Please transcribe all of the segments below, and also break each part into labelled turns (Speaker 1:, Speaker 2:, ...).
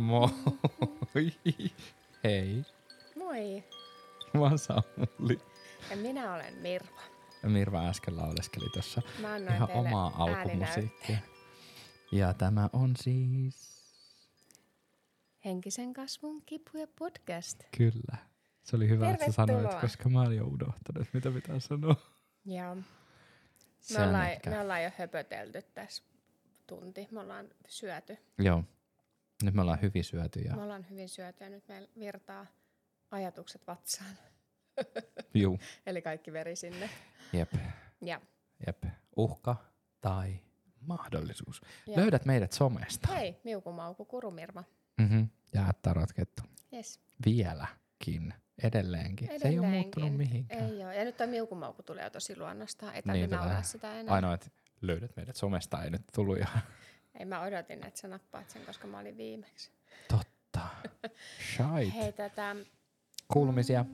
Speaker 1: Moi. Hei.
Speaker 2: Moi.
Speaker 1: Mä oon Samuli.
Speaker 2: Ja minä olen Mirva.
Speaker 1: Ja Mirva äsken lauleskeli tuossa ihan omaa alkumusiikkia. Ja tämä on siis...
Speaker 2: Henkisen kasvun kipuja podcast.
Speaker 1: Kyllä. Se oli hyvä, että sä sanoit, koska mä olin jo unohtanut, mitä pitää sanoa.
Speaker 2: Ja me ollaan,
Speaker 1: ehkä-
Speaker 2: me ollaan jo höpötelty tässä tunti. Me ollaan syöty.
Speaker 1: Joo. Nyt me ollaan hyvin syöty ja
Speaker 2: Me ollaan hyvin syöty ja nyt meillä virtaa ajatukset vatsaan.
Speaker 1: juu,
Speaker 2: Eli kaikki veri sinne.
Speaker 1: jep,
Speaker 2: Ja
Speaker 1: jep. Uhka tai mahdollisuus.
Speaker 2: Ja-
Speaker 1: Löydät meidät somesta.
Speaker 2: hei, miukumauku kurumirva.
Speaker 1: Mm-hmm. Ja ättä ratkettu.
Speaker 2: Yes.
Speaker 1: Vieläkin. Edelleenkin. Se ei ole muuttunut
Speaker 2: Edelleenkin.
Speaker 1: mihinkään.
Speaker 2: Ei ole. Ja nyt tuo miukumauku tulee jo tosi luonnostaan. Ei
Speaker 1: Niin
Speaker 2: tarvitse nauraa sitä enää.
Speaker 1: Ainoa, että löydät meidät somesta ei nyt tullut ihan
Speaker 2: Ei mä odotin, että sä nappaat sen, koska mä olin viimeksi.
Speaker 1: totta. Shite.
Speaker 2: Hei tätä,
Speaker 1: Kuulumisia.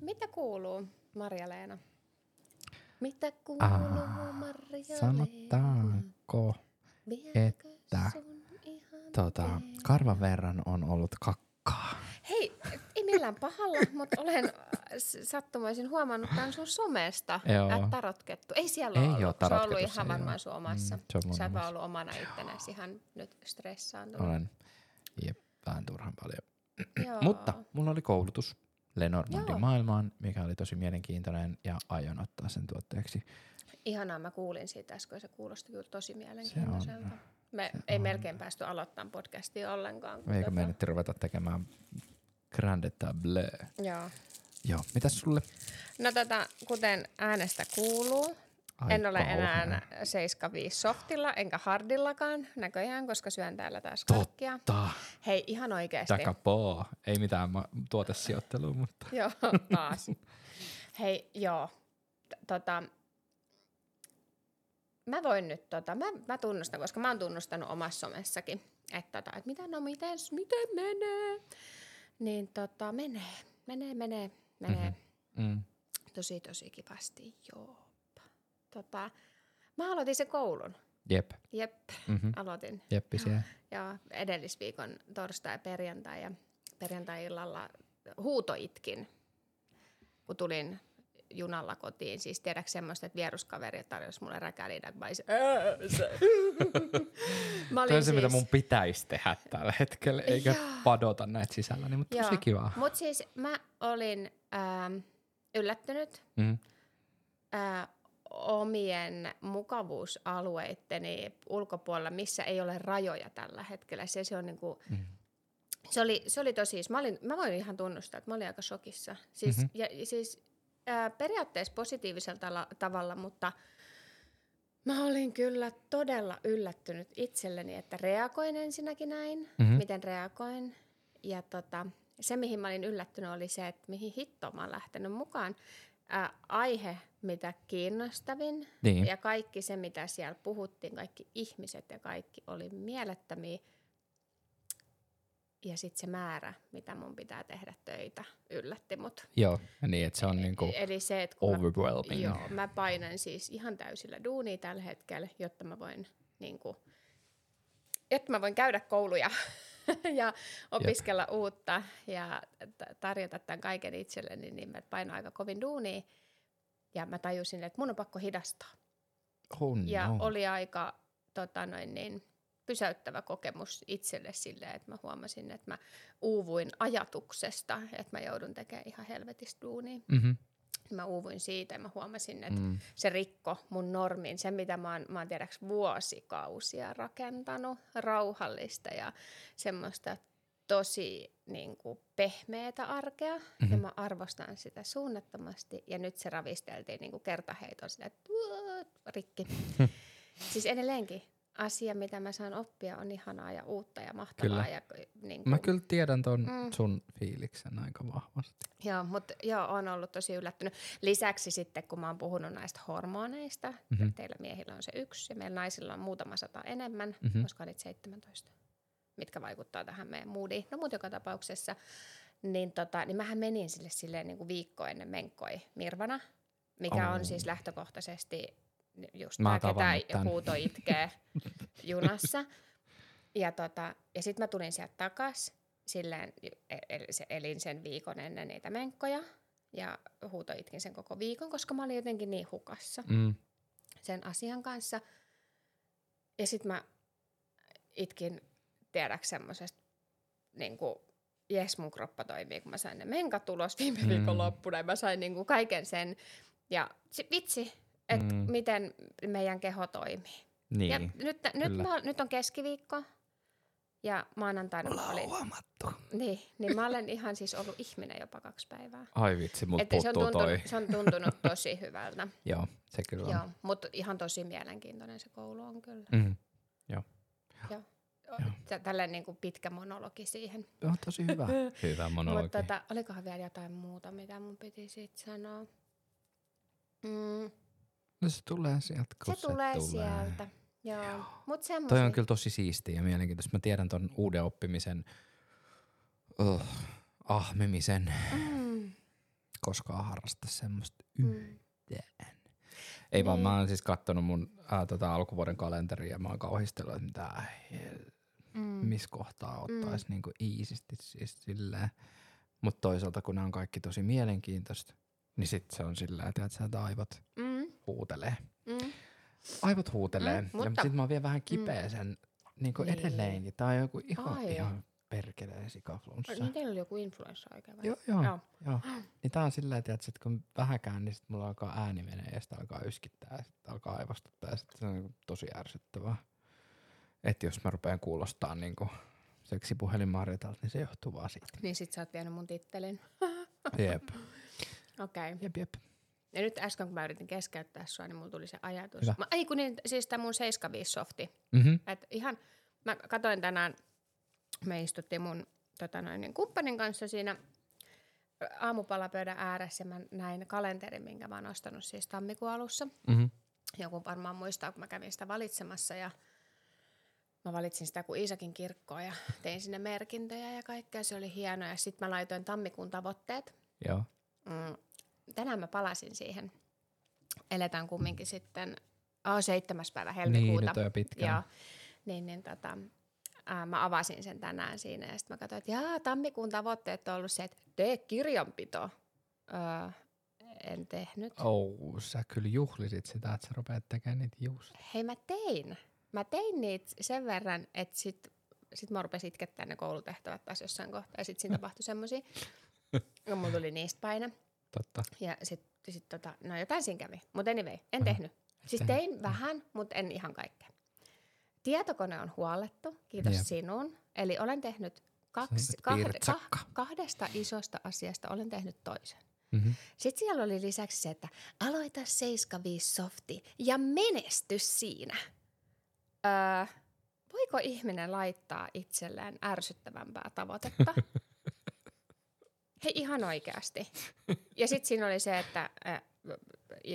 Speaker 2: mitä kuuluu Marja-Leena? Mitä kuuluu
Speaker 1: Ah,
Speaker 2: Marja-Leena?
Speaker 1: Sanotaanko,
Speaker 2: Vieläkö
Speaker 1: että tota, karvan verran on ollut kakkaa.
Speaker 2: Hei, ei millään pahalla, mutta olen äh, sattumaisin huomannut tämän sun somesta. Ät tarotkettu. Ei siellä
Speaker 1: Ei
Speaker 2: ole ollut.
Speaker 1: oo
Speaker 2: se on ollut ihan varmaan sun omassa.
Speaker 1: Mm, on mun
Speaker 2: Sä
Speaker 1: omassa.
Speaker 2: ollut omana ittenäsi ihan nyt stressaantunut.
Speaker 1: Olen jep, vähän turhan paljon. Mutta mulla oli koulutus Lenormandin maailmaan, mikä oli tosi mielenkiintoinen ja aion ottaa sen tuotteeksi.
Speaker 2: Ihanaa, mä kuulin siitä äsken, se kuulosti kyllä tosi mielenkiintoiselta. Me
Speaker 1: se
Speaker 2: ei
Speaker 1: on.
Speaker 2: melkein päästy aloittamaan podcastia ollenkaan.
Speaker 1: Eikö
Speaker 2: tota-
Speaker 1: me nyt ruveta tekemään grande table?
Speaker 2: Joo.
Speaker 1: Joo, mitäs sulle?
Speaker 2: No tota, kuten äänestä kuuluu,
Speaker 1: Ai
Speaker 2: en ole enää 75 softilla enkä hardillakaan näköjään, koska syön täällä taas kaikkia.
Speaker 1: Totta.
Speaker 2: Hei, ihan oikeasti.
Speaker 1: Takapoo. Ei mitään ma- tuotesijoittelua, mutta
Speaker 2: Joo, taas. Hei, joo. Tota, mä voin nyt, tota, mä, mä tunnustan, koska mä oon tunnustanut omassa somessakin, että, tota, että mitä, no miten, miten menee? Niin tota, menee, menee, menee, menee.
Speaker 1: Mhm. mm.
Speaker 2: Tosi, tosi kivasti, joo. Tota, mä aloitin sen koulun.
Speaker 1: jep.
Speaker 2: Jep,
Speaker 1: Mm-hmm.
Speaker 2: aloitin.
Speaker 1: Jeppisiä.
Speaker 2: Ja edellisviikon torstai ja perjantai ja perjantai-illalla huutoitkin, kun tulin junalla kotiin. Siis tiedätkö semmoista, että vieruskaveri tarjosi mulle räkälinä, kun mä olisin. Mä
Speaker 1: on se, mitä
Speaker 2: siis-
Speaker 1: mun pitäisi tehdä tällä hetkellä, eikä
Speaker 2: Joo.
Speaker 1: padota näitä sisällä, niin mutta tosi kiva.
Speaker 2: Mutta siis mä olin ähm, yllättynyt
Speaker 1: Mm.
Speaker 2: ää, omien mukavuusalueitteni ulkopuolella, missä ei ole rajoja tällä hetkellä. Se, se, on niinku,
Speaker 1: Mm.
Speaker 2: se, oli, se oli tosi, mä, olin, mä voin ihan tunnustaa, että mä olin aika shokissa. Siis,
Speaker 1: Mhm.
Speaker 2: mm-hmm. ja siis ää, periaatteessa positiivisella tala- tavalla, mutta mä olin kyllä todella yllättynyt itselleni, että reagoin ensinnäkin näin,
Speaker 1: Mhm.
Speaker 2: miten reagoin. Ja tota, se, mihin mä olin yllättynyt, oli se, että mihin hittoon mä lähtenyt mukaan. Ää, aihe, mitä kiinnostavin,
Speaker 1: Niin.
Speaker 2: ja kaikki se, mitä siellä puhuttiin, kaikki ihmiset ja kaikki oli mielettömiä. Ja sitten se määrä, mitä mun pitää tehdä töitä, yllätti mut.
Speaker 1: Joo, ja niin, että se on niinku
Speaker 2: Eli se, että kun mä,
Speaker 1: overwhelming.
Speaker 2: joo, mä painan siis ihan täysillä duunia tällä hetkellä, jotta mä voin, niin kuin, jotta mä voin käydä kouluja ja opiskella uutta ja tarjota tämän kaiken itselleni, niin mä painan aika kovin duunia. Ja mä tajusin, että mun on pakko hidastaa.
Speaker 1: Oh,
Speaker 2: Ja
Speaker 1: no.
Speaker 2: oli aika tota noin niin, pysäyttävä kokemus itselle silleen, että mä huomasin, että mä uuvuin ajatuksesta, että mä joudun tekemään ihan helvetistä duunia.
Speaker 1: Mm-hmm.
Speaker 2: Mä uuvuin siitä ja mä huomasin, että
Speaker 1: Mm.
Speaker 2: se rikko mun normin, se mitä mä oon, mä oon tiedäks vuosikausia rakentanut, rauhallista ja semmoista tosi niin kuin pehmeätä arkea, mm-hmm. ja mä arvostan sitä suunnattomasti, ja nyt se ravisteltiin niin kuin kertaheiton sitä, että rikki. siis edelleenkin asia, mitä mä saan oppia, on ihanaa ja uutta ja mahtavaa.
Speaker 1: Kyllä.
Speaker 2: Ja, niin kuin,
Speaker 1: Mä kyllä tiedän ton
Speaker 2: Mm.
Speaker 1: sun fiiliksen aika vahvasti.
Speaker 2: Joo, mutta joo, on ollut tosi yllättynyt. Lisäksi sitten, kun mä oon puhunut näistä hormoneista,
Speaker 1: Mhm.
Speaker 2: mm-hmm. teillä miehillä on se yksi ja meillä naisilla on muutama sata enemmän,
Speaker 1: Mhm.
Speaker 2: mm-hmm. koska niitä 17, mitkä vaikuttaa tähän meidän moodiin. No mutta joka tapauksessa, niin, tota, niin mähän menin sille silleen niin kuin viikko ennen menkkoi Mirvana, mikä
Speaker 1: Oh.
Speaker 2: on siis lähtökohtaisesti just
Speaker 1: Mä
Speaker 2: ketä huuto itkee junassa. Ja, tota, ja sitten mä tulin sieltä takas, silleen, e- se- elin sen viikon ennen niitä menkkoja ja huutoitkin sen koko viikon, koska mä olin jotenkin niin hukassa
Speaker 1: Mm.
Speaker 2: sen asian kanssa. Ja sitten mä itkin, tiedäks semmosesta, niin kuin, jes mun kroppa toimii, kun mä sain ne menkat ulos viime
Speaker 1: Mm.
Speaker 2: viikon loppuna. Ja mä sain niin kuin kaiken sen. Ja si- vitsi, että
Speaker 1: Mm.
Speaker 2: miten meidän keho toimii.
Speaker 1: Niin.
Speaker 2: Ja nyt, nyt, mä, nyt on keskiviikko. Ja maanantaina mä olin,
Speaker 1: huomattu.
Speaker 2: niin, niin mä olen ihan siis ollut ihminen jopa kaksi päivää.
Speaker 1: Ai vitsi, mut
Speaker 2: Että se, on
Speaker 1: puuttuu toi.
Speaker 2: tuntunut, se on tuntunut tosi hyvältä.
Speaker 1: Joo, se kyllä on.
Speaker 2: Joo, mutta ihan tosi mielenkiintoinen se koulu on kyllä.
Speaker 1: Mm.
Speaker 2: Tä- Tällainen niin kuin pitkä monologi siihen.
Speaker 1: On tosi hyvä. hyvä monologi.
Speaker 2: Mutta tota, olikohan vielä jotain muuta, mitä mun piti siitä sanoa? Mm,
Speaker 1: no se tulee sieltä, kun
Speaker 2: se, tulee sieltä. Joo, mutta semmoisia.
Speaker 1: Toi on kyllä tosi siistiä ja mielenkiintoista. Mä tiedän ton uuden oppimisen uh, ahmimisen,
Speaker 2: Mm,
Speaker 1: koskaan harrasta semmoista
Speaker 2: mm.
Speaker 1: yhtään. Ei vaan,
Speaker 2: Niin.
Speaker 1: mä oon siis kattonut mun ää, tota, alkuvuoden kalenteria ja mä oon kauhistellut, että mitä,
Speaker 2: Mm.
Speaker 1: missä kohtaa ottais mm. niinku iisisti siis silleen. Mutta toisaalta kun nämä on kaikki tosi mielenkiintoista, niin sit se on silleen, että sä aivot
Speaker 2: Mm,
Speaker 1: huutelee.
Speaker 2: mm.
Speaker 1: Aivot huutelee.
Speaker 2: Mm,
Speaker 1: Mm,
Speaker 2: mutta-
Speaker 1: ja sit mä oon vielä vähän kipeä sen niin
Speaker 2: Niin.
Speaker 1: edelleenkin. Tää on joku ihan,
Speaker 2: Ai.
Speaker 1: ihan perkeleen sikaflunssa.
Speaker 2: Niin teillä oli joku influenssa oikein vai?
Speaker 1: Joo, joo.
Speaker 2: Joo.
Speaker 1: joo. Niin tää on silleen, että sit kun vähäkään, niin sit mulla alkaa ääni menee ja sitten alkaa yskittää ja sitten alkaa aivastuttaa ja sitten se on niinku tosi ärsyttävää. Että jos mä rupean kuulostaa niinku seksipuhelinmarjatalta, niin se johtuu vaan siitä.
Speaker 2: Niin sit sä oot vienyt mun tittelin.
Speaker 1: Jep,
Speaker 2: Okei. Okay.
Speaker 1: jep, jep.
Speaker 2: Ja nyt äsken kun mä yritin keskeyttää sua, niin mulla tuli se ajatus.
Speaker 1: Hyvä.
Speaker 2: Mä, ei kun niin, siis tää mun 75 softi.
Speaker 1: Mm-hmm.
Speaker 2: Et ihan, mä katoin tänään, me istuttiin mun tota noin, niin kumppanin kanssa siinä aamupalapöydän ääressä ja mä näin kalenterin, minkä mä oon ostanut siis tammikuun alussa.
Speaker 1: Mm-hmm.
Speaker 2: Joku varmaan muistaa, kun mä kävin sitä valitsemassa ja mä valitsin sitä kuin Iisakin kirkkoa ja tein sinne merkintöjä ja kaikkea. Se oli hienoa ja sitten mä laitoin tammikuun tavoitteet.
Speaker 1: Joo.
Speaker 2: Mm, tänään mä palasin siihen. Eletään kumminkin sitten oh, 7. päivä
Speaker 1: Niin,
Speaker 2: helmikuuta.
Speaker 1: nyt on pitkään.
Speaker 2: Joo. Niin, niin tota, ää, mä avasin sen tänään siinä ja sitten mä katsoin, että jaa, tammikuun tavoitteet on ollut se, että tee kirjanpito. Öö, en tehnyt.
Speaker 1: Oh, sä kyllä juhlisit sitä, että sä rupeat tekemään niitä just.
Speaker 2: Hei mä tein. Mä tein niitä sen verran, että sit, sit mä rupesin itkettää ne koulutehtävät taas jossain kohtaa. Ja sit siinä tapahtui semmosia. Ja mulla tuli niistä paine.
Speaker 1: Totta.
Speaker 2: Ja sit, sit tota, no jotain siinä kävi. Mutta anyway, en
Speaker 1: Mhm.
Speaker 2: tehnyt. Siis
Speaker 1: tehnyt.
Speaker 2: tein vähän, mutta en ihan kaikkea. Tietokone on huollettu, kiitos
Speaker 1: Jep.
Speaker 2: sinun. Eli olen tehnyt kaksi, kahde, kah, kahdesta isosta asiasta olen tehnyt toisen.
Speaker 1: Mm-hmm.
Speaker 2: Sitten siellä oli lisäksi se, että aloita 75 softi ja menesty siinä. Öö, voiko ihminen laittaa itselleen ärsyttävämpää tavoitetta? Hei, ihan oikeasti. Ja sitten siinä oli se, että äh,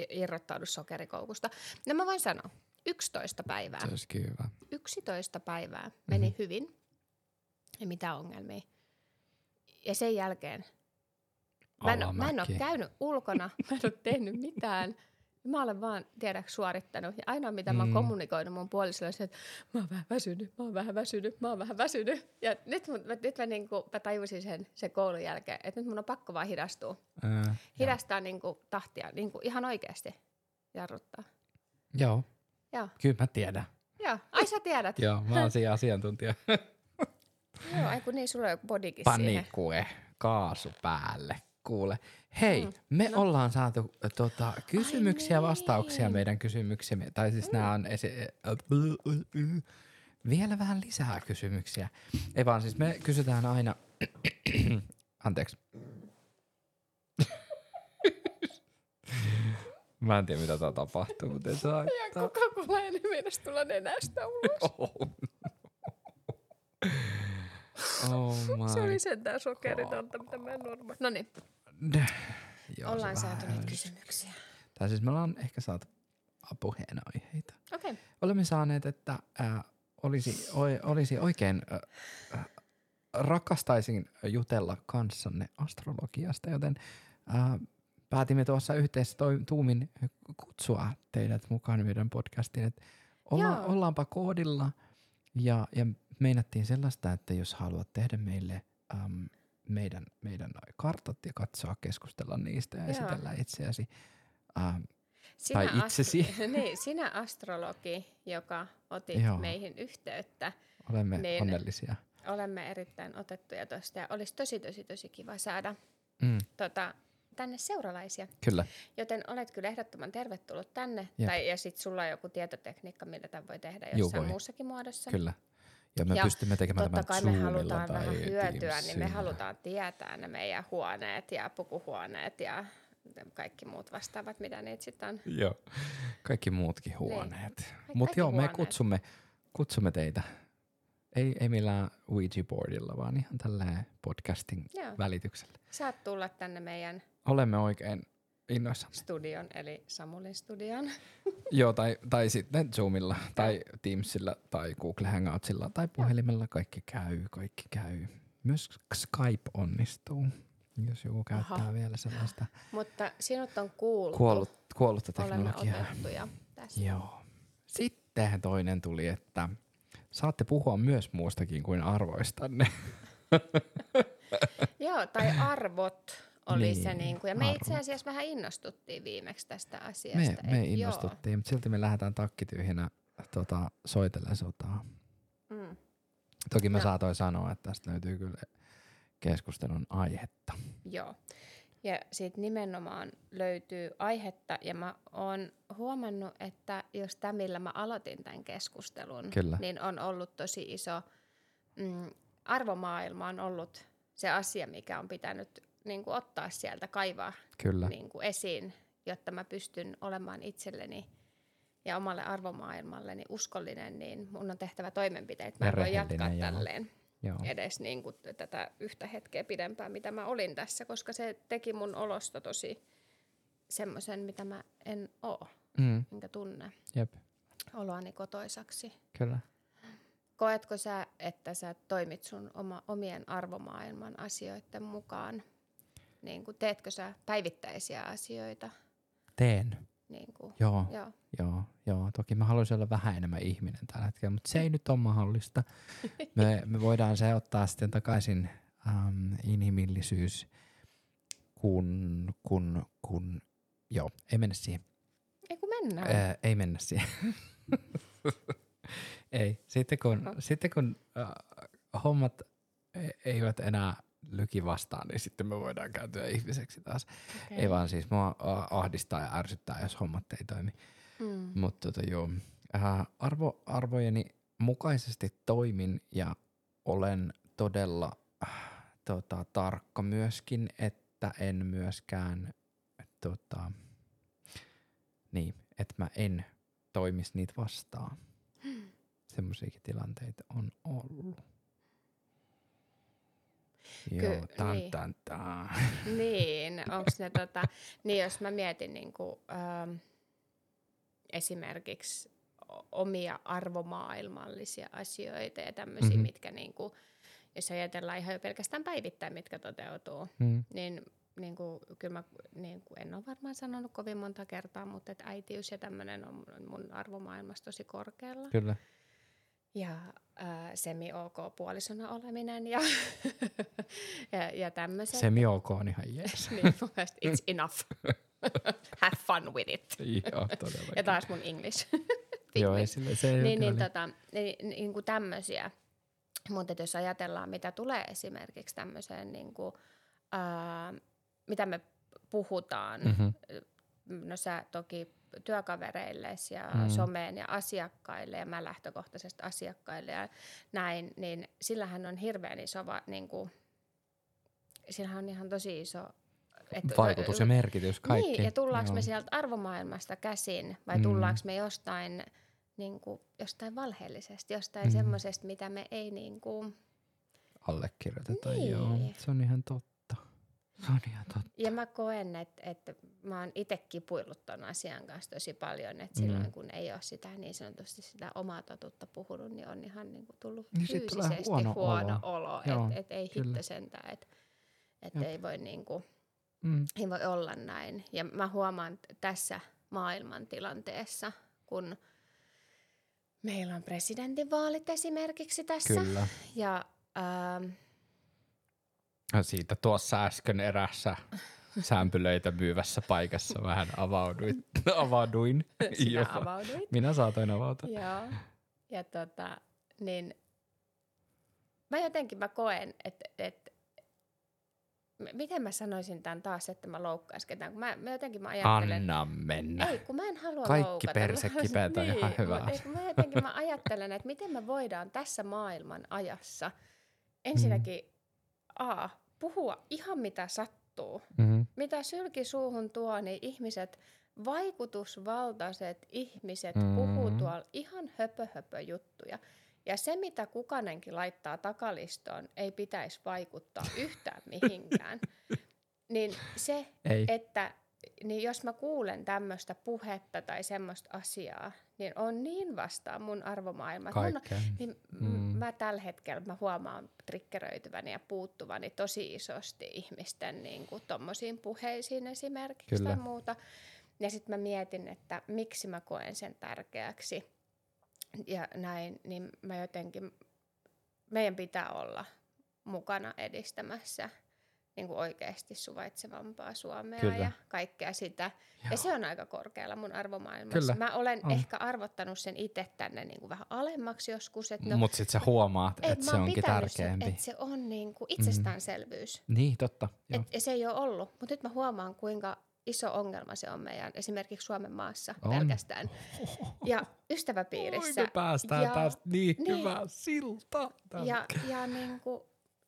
Speaker 2: irrottaudu sokerikoukusta. No mä voin sanoa, 11 päivää.
Speaker 1: Se olisikin hyvä.
Speaker 2: 11 päivää meni
Speaker 1: Mhm.
Speaker 2: mm-hmm. hyvin. Ei mitään ongelmia. Ja sen jälkeen Mä en, mä en ole käynyt ulkona, mä en ole tehnyt mitään. Mä olen vaan, tiedäks, suorittanut. Ja ainoa, mitä mä oon
Speaker 1: Mm.
Speaker 2: kommunikoinut mun puolisolle, on se, että mä oon vähän väsynyt, mä oon vähän väsynyt, mä oon vähän väsynyt. Ja nyt, mun, mä, nyt mä, niinku, mä tajusin sen, sen koulun jälkeen, että nyt mun on pakko vaan hidastua.
Speaker 1: Ää,
Speaker 2: Hidastaa niinku, tahtia, niinku, ihan oikeasti jarruttaa.
Speaker 1: joo.
Speaker 2: Joo,
Speaker 1: Kyllä mä tiedän.
Speaker 2: joo. Ai sä tiedät.
Speaker 1: Joo, mä oon siinä asiantuntija.
Speaker 2: Joo, ai kun niin, sulla on joku bodykin siihen.
Speaker 1: Panikue, kaasu päälle. Kuule. Hei,
Speaker 2: Mm,
Speaker 1: me
Speaker 2: no.
Speaker 1: ollaan saatu tota, kysymyksiä ja
Speaker 2: niin.
Speaker 1: vastauksia meidän kysymyksiimme. Tai siis nämä on esi- äh, vielä vähän lisää kysymyksiä. Ei vaan siis me kysytään aina, anteeksi. Mä en tiedä mitä tää tapahtuu, mutta se
Speaker 2: Ja
Speaker 1: haittaa.
Speaker 2: Coca-Cola niin meinas tulla nenästä ulos.
Speaker 1: Oh, oh
Speaker 2: Se
Speaker 1: my
Speaker 2: oli sentään sokeritonta, mitä mä en normaali. No niin.
Speaker 1: Joo, se
Speaker 2: ollaan
Speaker 1: vähän
Speaker 2: saatu
Speaker 1: ärsyttää.
Speaker 2: kysymyksiä.
Speaker 1: Tai siis me ollaan ehkä saatu apuheenaiheita.
Speaker 2: Okei. Okay.
Speaker 1: Olemme saaneet, että ää, olisi, o, olisi oikein ä, ä, rakastaisin jutella kanssanne astrologiasta, joten ää, päätimme tuossa yhteisessä toi, tuumin kutsua teidät mukaan meidän podcastiin, että olla,
Speaker 2: Joo.
Speaker 1: ollaanpa koodilla ja, ja meinattiin sellaista, että jos haluat tehdä meille äm, meidän, meidän noi kartat ja katsoa, keskustella niistä ja
Speaker 2: Joo.
Speaker 1: esitellä itseäsi. Ähm,
Speaker 2: Sinä
Speaker 1: Tai itsesi.
Speaker 2: Astro- niin, sinä astrologi, joka otit
Speaker 1: Joo.
Speaker 2: meihin yhteyttä.
Speaker 1: olemme
Speaker 2: Niin.
Speaker 1: onnellisia.
Speaker 2: Olemme erittäin otettuja tuosta ja olisi tosi tosi tosi kiva saada
Speaker 1: Mm,
Speaker 2: tota, tänne seuralaisia.
Speaker 1: kyllä,
Speaker 2: Joten olet kyllä ehdottoman tervetullut tänne.
Speaker 1: Jep.
Speaker 2: Tai, ja sitten sulla on joku tietotekniikka, millä tämän voi tehdä
Speaker 1: Juu,
Speaker 2: jossain
Speaker 1: voi.
Speaker 2: muussakin muodossa.
Speaker 1: kyllä. Ja me
Speaker 2: Ja
Speaker 1: pystymme tekemään
Speaker 2: Totta
Speaker 1: tämän
Speaker 2: kai me halutaan
Speaker 1: tai
Speaker 2: vähän hyötyä, niin me
Speaker 1: Teamsilla.
Speaker 2: halutaan tietää ne meidän huoneet ja pukuhuoneet ja kaikki muut vastaavat, mitä niitä sitten on.
Speaker 1: Joo, kaikki muutkin huoneet.
Speaker 2: Ka-
Speaker 1: Mutta joo, me
Speaker 2: huoneet.
Speaker 1: kutsumme, kutsumme teitä. Ei, ei millään Ouija-boardilla, vaan ihan tälleen podcastin
Speaker 2: Joo.
Speaker 1: välityksellä.
Speaker 2: Saat tulla tänne meidän
Speaker 1: Olemme oikein innoissamme.
Speaker 2: studion, eli Samulin studion.
Speaker 1: Joo, tai, tai sitten Zoomilla, tai Teamsilla, tai Google Hangoutsilla, tai puhelimella. Kaikki käy, kaikki käy. Myös Skype onnistuu, jos joku käyttää
Speaker 2: Aha.
Speaker 1: vielä sellaista
Speaker 2: Mutta sinut on kuultu.
Speaker 1: kuollut, kuollutta
Speaker 2: Olemme
Speaker 1: teknologiaa.
Speaker 2: otettuja tässä.
Speaker 1: Joo. Sitten toinen tuli, että saatte puhua myös muustakin kuin arvoistanne.
Speaker 2: Joo, tai arvot oli
Speaker 1: Niin,
Speaker 2: se. Niin kuin, ja me itse asiassa vähän innostuttiin viimeksi tästä asiasta.
Speaker 1: Me,
Speaker 2: et
Speaker 1: me
Speaker 2: joo.
Speaker 1: innostuttiin, mutta silti me lähdetään takkityhjänä tota, soitellen sotaa.
Speaker 2: Mm.
Speaker 1: Toki mä
Speaker 2: Joo.
Speaker 1: saatoin sanoa, että tästä löytyy kyllä keskustelun aihetta.
Speaker 2: Joo. Ja siitä nimenomaan löytyy aihetta, ja mä oon huomannut, että jos tämä, millä mä aloitin tämän keskustelun,
Speaker 1: Kyllä.
Speaker 2: niin on ollut tosi iso mm, arvomaailma on ollut se asia, mikä on pitänyt niin kuin, ottaa sieltä, kaivaa
Speaker 1: Kyllä.
Speaker 2: niin kuin, esiin, jotta mä pystyn olemaan itselleni ja omalle arvomaailmalleni uskollinen, niin mun on tehtävä toimenpiteitä. Mä
Speaker 1: Ja
Speaker 2: en voi jatkaa
Speaker 1: joo.
Speaker 2: tälleen
Speaker 1: Joo.
Speaker 2: edes niin kuin tätä yhtä hetkeä pidempään, mitä mä olin tässä, koska se teki mun olosta tosi semmoisen, mitä mä en oo,
Speaker 1: Mm,
Speaker 2: enkä tunne
Speaker 1: jep,
Speaker 2: oloani kotoisaksi.
Speaker 1: kyllä.
Speaker 2: Koetko sä, että sä toimit sun oma, omien arvomaailman asioiden mukaan? Niin kuin, teetkö sä päivittäisiä asioita?
Speaker 1: Teen.
Speaker 2: Niin kuin,
Speaker 1: Joo,
Speaker 2: joo.
Speaker 1: joo, joo. Toki mä haluaisin olla vähän enemmän ihminen tällä hetkellä, mutta se ei nyt ole mahdollista. Me, me voidaan se ottaa sitten takaisin ähm, inhimillisyys, kun, kun, kun, joo, ei mennä siihen.
Speaker 2: Ei kun mennään.
Speaker 1: Ää, ei mennä siihen. ei. Sitten kun, sitten kun äh, hommat e- eivät enää lyki vastaan, niin sitten me voidaan kääntyä ihmiseksi taas.
Speaker 2: Okei.
Speaker 1: Ei vaan siis mua ahdistaa ja ärsyttää, jos hommat ei toimi.
Speaker 2: Mm.
Speaker 1: Mutta tota, joo, äh, arvo, arvojeni mukaisesti toimin ja olen todella äh, tota, tarkka myöskin, että en myöskään tota, niin, että mä en toimisi niitä vastaan. Semmoisiakin tilanteita on ollut. Joo,
Speaker 2: Ky-
Speaker 1: tan,
Speaker 2: niin.
Speaker 1: tan, tan.
Speaker 2: niin, onko ne tota, niin jos mä mietin niinku, ähm, esimerkiksi omia arvomaailmallisia asioita ja tämmöisiä,
Speaker 1: Mhm.
Speaker 2: mm-hmm. mitkä niinku, jos ajatellaan ihan jo pelkästään päivittäin, mitkä toteutuu,
Speaker 1: Mm,
Speaker 2: niin niin kuin, kyllä mä niin kuin en ole varmaan sanonut kovin monta kertaa, mutta että äitiys ja tämmöinen on mun arvomaailmassa tosi korkealla.
Speaker 1: kyllä.
Speaker 2: Ja äh, semi-ok-puolisona oleminen ja, ja, ja tämmöiset.
Speaker 1: Semi-ok on ihan jees.
Speaker 2: niin, mun mielestä it's enough. Have fun with it.
Speaker 1: Joo, todellakin.
Speaker 2: Ja taas mun English.
Speaker 1: Joo, ei se ei
Speaker 2: niin, niin,
Speaker 1: niin.
Speaker 2: tota, niin, niin kuin tämmöisiä. Mutta jos ajatellaan, mitä tulee esimerkiksi tämmöiseen, niin kuin, ää, mitä me puhutaan,
Speaker 1: Mhm.
Speaker 2: no sä toki työkavereille ja
Speaker 1: Mm.
Speaker 2: someen ja asiakkaille ja mä lähtökohtaisesti asiakkaille ja näin, niin sillähän on hirveän iso, va, niin kuin, sillähän on ihan tosi iso että-
Speaker 1: Vaikutus ja merkitys, kaikki.
Speaker 2: Niin, ja tullaanko
Speaker 1: Joo.
Speaker 2: me sieltä arvomaailmasta käsin vai
Speaker 1: Mm.
Speaker 2: tullaanko me jostain, niin kuin, jostain valheellisesta, jostain
Speaker 1: Mm.
Speaker 2: mm. semmoisesta, mitä me ei niin kuin...
Speaker 1: Allekirjoitetaan,
Speaker 2: Niin.
Speaker 1: joo. Se on ihan totta. Se on ihan totta.
Speaker 2: Ja mä koen, että, että mä oon itse kipuillut ton asian kanssa tosi paljon, että
Speaker 1: Mm.
Speaker 2: silloin kun ei ole sitä niin sanotusti sitä omaa totuutta puhunut, niin on ihan niin kuin tullut
Speaker 1: Niin
Speaker 2: fyysisesti
Speaker 1: huono
Speaker 2: huono,
Speaker 1: olo.
Speaker 2: olo, että et ei hitto sentään, että et
Speaker 1: Jep.
Speaker 2: ei voi niin kuin,
Speaker 1: Mm.
Speaker 2: ei voi olla näin. Ja mä huomaan tässä maailman tilanteessa, kun Meillä on presidentinvaalit esimerkiksi tässä.
Speaker 1: Kyllä.
Speaker 2: Ja ähm,
Speaker 1: Siitä tuossa äsken erässä sämpylöitä myyvässä paikassa vähän avauduin. avauduin.
Speaker 2: sinä
Speaker 1: jopa.
Speaker 2: avauduit.
Speaker 1: Minä saatoin avautua.
Speaker 2: Joo. Ja tota, niin mä jotenkin mä koen, että et, m- miten mä sanoisin tämän taas, että mä loukkaisin ketään, kun mä, mä jotenkin mä ajattelen,
Speaker 1: Anna mennä.
Speaker 2: ei kun mä en halua
Speaker 1: Kaikki
Speaker 2: loukata.
Speaker 1: Persekipeät on
Speaker 2: haluaisin-
Speaker 1: ihan hyvä
Speaker 2: mut ei, kun mä jotenkin mä ajattelen, että miten me voidaan tässä maailman ajassa ensinnäkin A, puhua ihan mitä sattuu,
Speaker 1: Mm-hmm.
Speaker 2: mitä sylki suuhun tuo, niin ihmiset, vaikutusvaltaiset ihmiset
Speaker 1: Mm.
Speaker 2: puhuu tuolla ihan höpö, höpö juttuja. Ja se, mitä kukanenkin laittaa takalistoon, ei pitäisi vaikuttaa yhtään mihinkään. niin se,
Speaker 1: Ei.
Speaker 2: että niin jos mä kuulen tämmöistä puhetta tai semmoista asiaa, niin on niin vastaan mun arvomaailma. mun niin
Speaker 1: Mm.
Speaker 2: mä tällä hetkellä mä huomaan triggeröityväni ja puuttuvani tosi isosti ihmisten niin kuin, tommosiin puheisiin esimerkiksi
Speaker 1: Kyllä.
Speaker 2: tai muuta. Ja sitten mä mietin, että miksi mä koen sen tärkeäksi ja näin, niin mä jotenkin, meidän pitää olla mukana edistämässä niin kuin oikeasti suvaitsevampaa Suomea
Speaker 1: Kyllä.
Speaker 2: ja kaikkea sitä.
Speaker 1: Joo.
Speaker 2: Ja se on aika korkealla mun arvomaailmassa.
Speaker 1: Kyllä,
Speaker 2: Mä olen
Speaker 1: on.
Speaker 2: ehkä arvottanut sen itse tänne niin kuin vähän alemmaksi joskus. No,
Speaker 1: Mutta sitten sä huomaat,
Speaker 2: et
Speaker 1: että
Speaker 2: mä
Speaker 1: se onkin
Speaker 2: pitänyt sen,
Speaker 1: tärkeämpi.
Speaker 2: Että se on niin kuin itsestäänselvyys.
Speaker 1: Niin, totta. Joo.
Speaker 2: Et, ja se ei ole ollut. Mutta nyt mä huomaan, kuinka iso ongelma se on meidän esimerkiksi Suomen maassa
Speaker 1: On.
Speaker 2: pelkästään. Ja ystäväpiirissä.
Speaker 1: Oi, me päästään
Speaker 2: ja,
Speaker 1: taas niin,
Speaker 2: niin.
Speaker 1: hyvää siltaa.
Speaker 2: ja, ja niin kuin,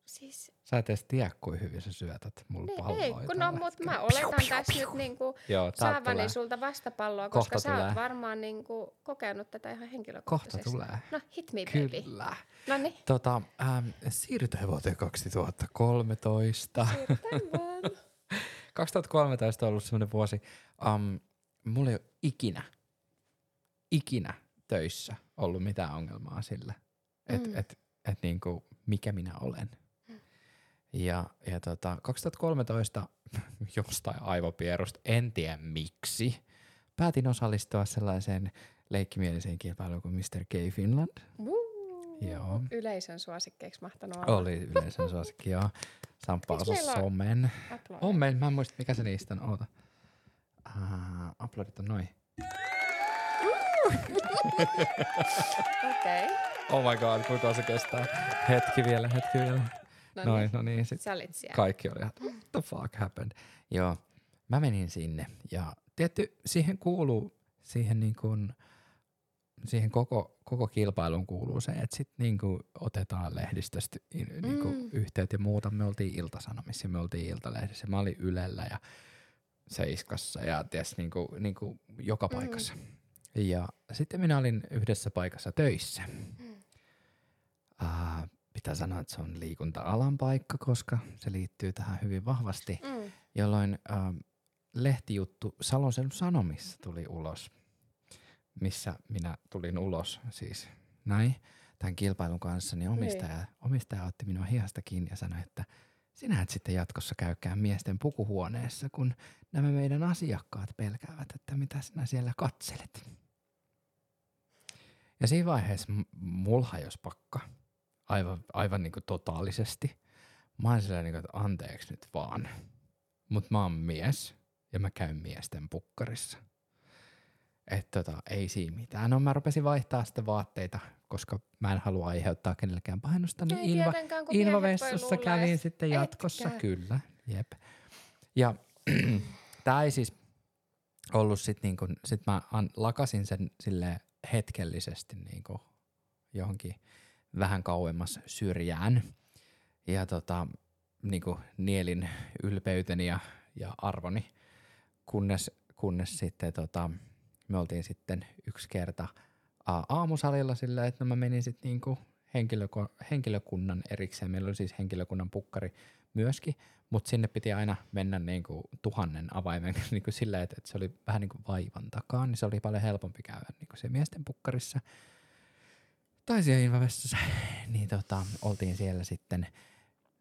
Speaker 2: siis,
Speaker 1: Sä et edes tiedä, kuin hyvin sä syötät mulle
Speaker 2: niin,
Speaker 1: palloa.
Speaker 2: ei, kun no, mutta
Speaker 1: hetkellä.
Speaker 2: mä oletan
Speaker 1: piu,
Speaker 2: tässä
Speaker 1: piu.
Speaker 2: nyt niin kuin,
Speaker 1: Joo,
Speaker 2: saavani
Speaker 1: tulee.
Speaker 2: sulta vastapalloa,
Speaker 1: Kohta
Speaker 2: koska sä
Speaker 1: tulee.
Speaker 2: oot varmaan niin kuin, kokenut tätä ihan
Speaker 1: Kohta
Speaker 2: henkilökohtaisesti.
Speaker 1: tulee.
Speaker 2: No, hit me baby.
Speaker 1: Kyllä.
Speaker 2: No niin,
Speaker 1: Tota, ähm, siirrytään vuoteen 2013.
Speaker 2: siirrytään vaan.
Speaker 1: 2013 on ollut semmoinen vuosi, um, mulla ei ole ikinä, ikinä töissä ollut mitään ongelmaa sillä, että
Speaker 2: Mm.
Speaker 1: et, et niinku, mikä minä olen. Ja, ja tota, 2013 jostain aivopierusta, en tiedä miksi, päätin osallistua sellaiseen leikkimieliseen kilpailuun kuin Mr. K Finland.
Speaker 2: Woo.
Speaker 1: Joo.
Speaker 2: Yleisön suosikkeiksi mahtanut olla.
Speaker 1: Oli yleisön suosikki, joo. Samppa osasi somen. Meillä, mä en muista mikä se niistä on, oota. Uh, uploadit on noin.
Speaker 2: Okei. Okay.
Speaker 1: Oh my god, kuinka se kestää. Hetki vielä, hetki vielä.
Speaker 2: No
Speaker 1: Noin,
Speaker 2: niin.
Speaker 1: no niin, sit
Speaker 2: Sä olit siellä.
Speaker 1: kaikki oli ihan, what the fuck happened. Joo, mä menin sinne ja tietty siihen kuuluu, siihen niin kuin, siihen koko, koko kilpailuun kuuluu se, että sit niin kuin otetaan lehdistöstä in- niin kuin
Speaker 2: Mm.
Speaker 1: yhteyttä ja muuta. Me oltiin Iltasanomissa me oltiin Iltalehdessä. Mä olin Ylellä ja Seiskassa ja ties niin kuin, niin kuin joka
Speaker 2: Mm.
Speaker 1: paikassa. Ja sitten minä olin yhdessä paikassa töissä.
Speaker 2: Mm.
Speaker 1: Uh, pitää sanoa, että se on liikunta-alan paikka, koska se liittyy tähän hyvin vahvasti,
Speaker 2: Mm.
Speaker 1: jolloin uh, lehtijuttu Salon Seudun Sanomissa tuli ulos, missä minä tulin ulos siis näin tämän kilpailun kanssa, niin omistaja, omistaja otti minua hihasta kiinni ja sanoi, että sinä et sitten jatkossa käykään miesten pukuhuoneessa, kun nämä meidän asiakkaat pelkäävät, että mitä sinä siellä katselet. Ja siinä vaiheessa m- mulla hajosi pakka aivan, aivan niin kuin totaalisesti. Mä oon sillä niin kuin, että anteeksi nyt vaan. Mutta mä oon mies ja mä käyn miesten pukkarissa. Että tota, ei siinä mitään. No mä rupesin vaihtaa sitten vaatteita, koska mä en halua aiheuttaa kenellekään painosta. Niin
Speaker 2: Ei
Speaker 1: Inva,
Speaker 2: luulla,
Speaker 1: kävin sitten jatkossa,
Speaker 2: etkä.
Speaker 1: kyllä, jep. Ja tää ei siis ollut sit niinku, sit mä an, lakasin sen sille hetkellisesti niinku johonkin vähän kauemmas syrjään. Ja tota, niinku nielin ylpeyteni ja, ja arvoni, kunnes, kunnes sitten tota, me oltiin sitten yksi kerta aa, aamusalilla sillä, että mä menin sitten niinku henkilöko- henkilökunnan erikseen. Meillä oli siis henkilökunnan pukkari myöskin, mutta sinne piti aina mennä niinku tuhannen avaimen niinku sillä, että, että se oli vähän niinku vaivan takaa, niin se oli paljon helpompi käydä niinku se miesten pukkarissa. Tai siellä Invavessassa, niin tota, oltiin siellä sitten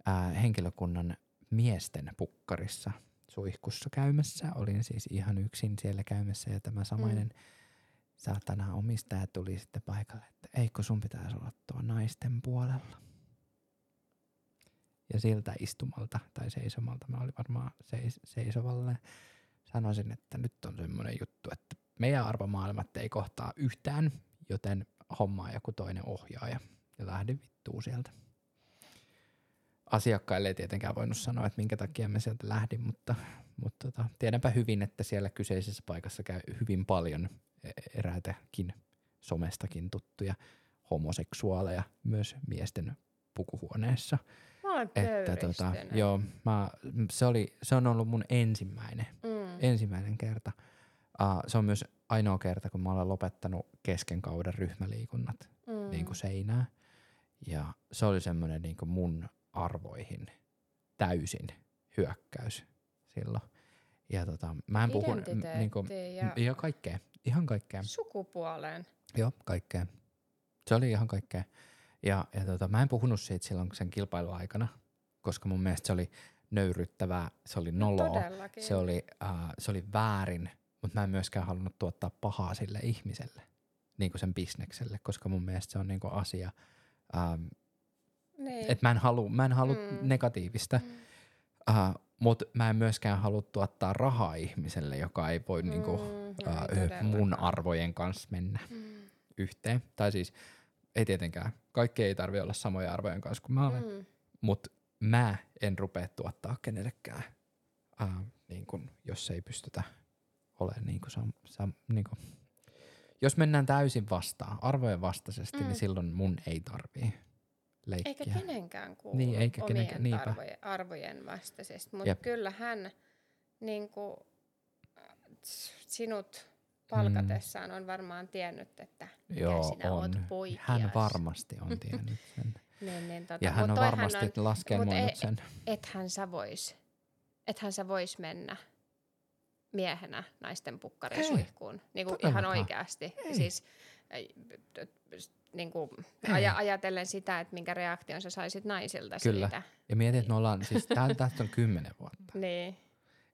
Speaker 1: ää, henkilökunnan miesten pukkarissa suihkussa käymässä. Olin siis ihan yksin siellä käymässä ja tämä samainen mm. saatana omistaja tuli sitten paikalle, että eikö sun pitäisi olla tuo naisten puolella. Ja siltä istumalta tai seisomalta, mä olin varmaan seis- seisovalle, sanoisin, että nyt on semmoinen juttu, että meidän arvomaailmat ei kohtaa yhtään, joten hommaa joku toinen ohjaaja ja lähdin vittuun sieltä. Asiakkaille ei tietenkään voinut sanoa, että minkä takia me sieltä lähdin, mutta, mutta tota, tiedänpä hyvin, että siellä kyseisessä paikassa käy hyvin paljon e- eräitäkin somestakin tuttuja homoseksuaaleja myös miesten pukuhuoneessa.
Speaker 2: Mä
Speaker 1: Että tota, joo, mä, se, oli, se on ollut mun ensimmäinen,
Speaker 2: Mm.
Speaker 1: ensimmäinen kerta. Uh, se on myös ainoa kerta, kun mä olen lopettanut kesken kauden ryhmäliikunnat
Speaker 2: mm.
Speaker 1: niin kuin seinää. Ja se oli semmoinen niin kuin mun arvoihin täysin hyökkäys silloin. Ja tota, mä en puhu... Niin kuin,
Speaker 2: ja
Speaker 1: ja kaikkea, ihan kaikkea.
Speaker 2: sukupuoleen.
Speaker 1: Joo, kaikkea. Se oli ihan kaikkea. Ja, ja tota, mä en puhunut siitä silloin sen kilpailuaikana, koska mun mielestä se oli nöyryttävää, se oli noloa,
Speaker 2: Todellakin.
Speaker 1: se oli, uh, se oli väärin, mutta mä en myöskään halunnut tuottaa pahaa sille ihmiselle, niin kuin sen bisnekselle, koska mun mielestä se on niin kuin asia, um,
Speaker 2: niin.
Speaker 1: että mä en halua, mä en halua
Speaker 2: Mm.
Speaker 1: negatiivista,
Speaker 2: Mm.
Speaker 1: uh, mutta mä en myöskään halua tuottaa rahaa ihmiselle, joka ei voi niin kuin,
Speaker 2: Mm,
Speaker 1: uh,
Speaker 2: ei
Speaker 1: mun
Speaker 2: todellakaan.
Speaker 1: arvojen kanssa mennä
Speaker 2: Mm.
Speaker 1: yhteen. Tai siis ei tietenkään, kaikki ei tarvi olla samoja arvojen kanssa kuin mä olen, mm. Mutta mä en rupea tuottaa kenellekään, ää, niin kun, jos ei pystytä olemaan niin kuin, sam, sam, niin kuin. Jos mennään täysin vastaan, arvojen vastaisesti, mm.
Speaker 2: Mm.
Speaker 1: niin silloin mun ei tarvii leikkiä.
Speaker 2: Eikä kenenkään kuulu
Speaker 1: Niin, eikä
Speaker 2: omien
Speaker 1: kenenkään- niinpä.
Speaker 2: arvojen, arvojen vastaisesti. Mutta
Speaker 1: Jep.
Speaker 2: kyllä hän niin kuin, sinut palkatessaan on varmaan tiennyt, että mikä
Speaker 1: Joo,
Speaker 2: sinä
Speaker 1: on.
Speaker 2: oot poikias.
Speaker 1: Hän varmasti on tiennyt sen.
Speaker 2: Niin, niin, tota,
Speaker 1: Ja hän on varmasti
Speaker 2: on, mut ei-
Speaker 1: sen.
Speaker 2: ethän sä vois, ethän sä vois mennä miehenä naisten pukkarisuihkuun. Niin kuin ihan oikeasti.
Speaker 1: Ei.
Speaker 2: Siis niin kuin aja, ajatellen sitä, että minkä reaktion sä saisit naisilta
Speaker 1: Kyllä.
Speaker 2: siitä.
Speaker 1: Ja mietin, että me ollaan, siis tää- tästä on kymmenen vuotta.
Speaker 2: Niin,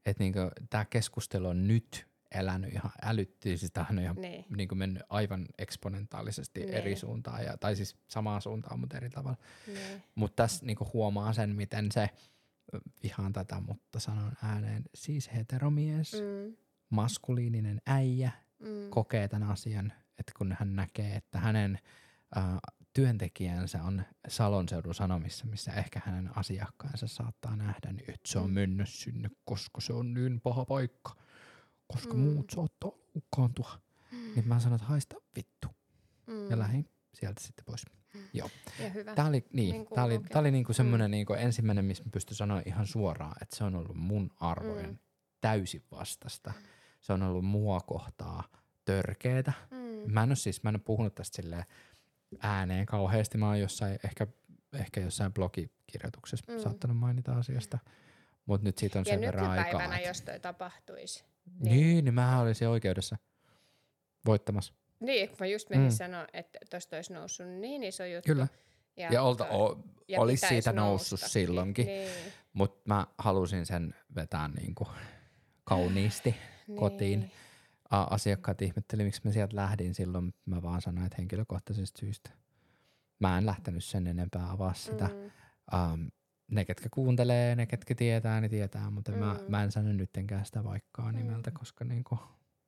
Speaker 1: Että niinku, tämä keskustelu on nyt elänyt ihan älyttiin, siis tämähän on ihan
Speaker 2: niin.
Speaker 1: niin kuin mennyt aivan eksponentaalisesti
Speaker 2: Niin.
Speaker 1: eri suuntaan, ja, tai siis samaan suuntaan, mutta eri tavalla.
Speaker 2: niin.
Speaker 1: Mutta tässä niin kuin huomaa sen, miten se, vihaan tätä, mutta sanon ääneen, siis heteromies, mm.
Speaker 2: Mm,
Speaker 1: maskuliininen äijä
Speaker 2: mm,
Speaker 1: kokee tämän asian, että kun hän näkee, että hänen äh, työntekijänsä on Salon seudun sanomissa, missä ehkä hänen asiakkaansa saattaa nähdä, niin että se on
Speaker 2: Mm.
Speaker 1: mennyt sinne, koska se on niin paha paikka, koska
Speaker 2: Mm.
Speaker 1: muut saattaa loukkaantua. Niin mä sanoin, että haista vittu.
Speaker 2: mm.
Speaker 1: Ja lähdin sieltä sitten pois. Joo.
Speaker 2: Ja hyvä.
Speaker 1: Tää oli, niin,
Speaker 2: Niin
Speaker 1: tää oli,
Speaker 2: kuuluukin.
Speaker 1: tää oli niinku semmoinen
Speaker 2: Mm.
Speaker 1: niinku ensimmäinen, missä mä pystyn sanoa ihan suoraan, että se on ollut mun arvojen
Speaker 2: Mm.
Speaker 1: täysin vastasta. Se on ollut mua kohtaa törkeetä.
Speaker 2: Mm.
Speaker 1: Mä en ole siis, mä en ole puhunut tästä silleen ääneen kauheasti. Mä oon jossain, ehkä, ehkä jossain blogikirjoituksessa
Speaker 2: Mm.
Speaker 1: saattanut mainita asiasta. Mutta nyt siitä on
Speaker 2: Ja
Speaker 1: sen verran aikaa.
Speaker 2: nykypäivänä,
Speaker 1: että-
Speaker 2: jos toi tapahtuisi.
Speaker 1: Niin, niin mähän olisin oikeudessa voittamassa.
Speaker 2: Niin, kun mä just menin
Speaker 1: Mm.
Speaker 2: sanoa, että tosta olisi noussut niin iso juttu.
Speaker 1: Kyllä.
Speaker 2: Ja,
Speaker 1: Ja, olta,
Speaker 2: toi-
Speaker 1: o,
Speaker 2: ja
Speaker 1: olisi siitä noussut
Speaker 2: noustakin.
Speaker 1: silloinkin.
Speaker 2: Niin,
Speaker 1: Mutta mä halusin sen vetää niinku kauniisti. Kotiin.
Speaker 2: Niin.
Speaker 1: A- Asiakkaat ihmetteli, miksi mä sieltä lähdin silloin. Mä vaan sanoin, että henkilökohtaisesta syystä. Mä en lähtenyt sen enempää avaa sitä.
Speaker 2: Mm.
Speaker 1: Um, ne, ketkä kuuntelee, ne, ketkä tietää, ne tietää, mutta mm. mä, mä en sano nyttenkään sitä vaikkaa nimeltä,
Speaker 2: Mm.
Speaker 1: koska niinku,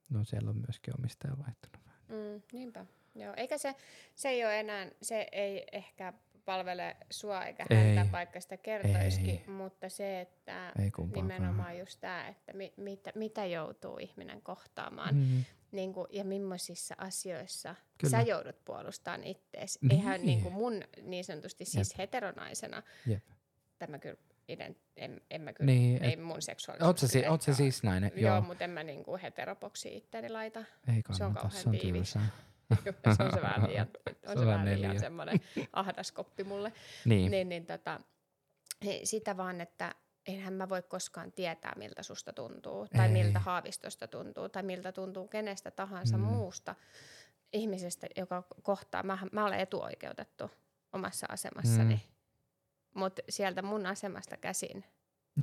Speaker 1: no siellä on myöskin omistaja vaihtunut.
Speaker 2: Mm, niinpä. Joo, eikä se, se ei ole enää, se ei ehkä palvele sua eikä
Speaker 1: Ei.
Speaker 2: häntä, vaikka sitä kertoisikin,
Speaker 1: Ei.
Speaker 2: mutta se, että
Speaker 1: Ei
Speaker 2: nimenomaan just tämä, että mi, mitä, mitä joutuu ihminen kohtaamaan
Speaker 1: Mm.
Speaker 2: niin kuin, ja millaisissa asioissa
Speaker 1: Kyllä.
Speaker 2: sä joudut puolustamaan ittees.
Speaker 1: Niin.
Speaker 2: Eihän niin kuin mun niin sanotusti siis heteronaisena,
Speaker 1: Jep.
Speaker 2: tämä kyllä iden, en, en mä kyllä,
Speaker 1: Niin,
Speaker 2: ei
Speaker 1: et,
Speaker 2: mun seksuaalisuus.
Speaker 1: oot, sä, si- oot sä siis nainen?
Speaker 2: Joo,
Speaker 1: Joo,
Speaker 2: mutta en mä niin kuin heteroboksi itteni laita.
Speaker 1: ei
Speaker 2: se on
Speaker 1: kannata,
Speaker 2: kauhean
Speaker 1: se on
Speaker 2: tiivis. se on se vähän liian, on se vähän liian semmoinen ahdas koppi mulle.
Speaker 1: Niin,
Speaker 2: Niin, niin tota, sitä vaan, että eihän mä voi koskaan tietää, miltä susta tuntuu, tai
Speaker 1: Ei.
Speaker 2: miltä haavistosta tuntuu, tai miltä tuntuu kenestä tahansa
Speaker 1: mm.
Speaker 2: muusta ihmisestä, joka kohtaa. Mä, mä olen etuoikeutettu omassa asemassani,
Speaker 1: Mm.
Speaker 2: Mm. mutta sieltä mun asemasta käsin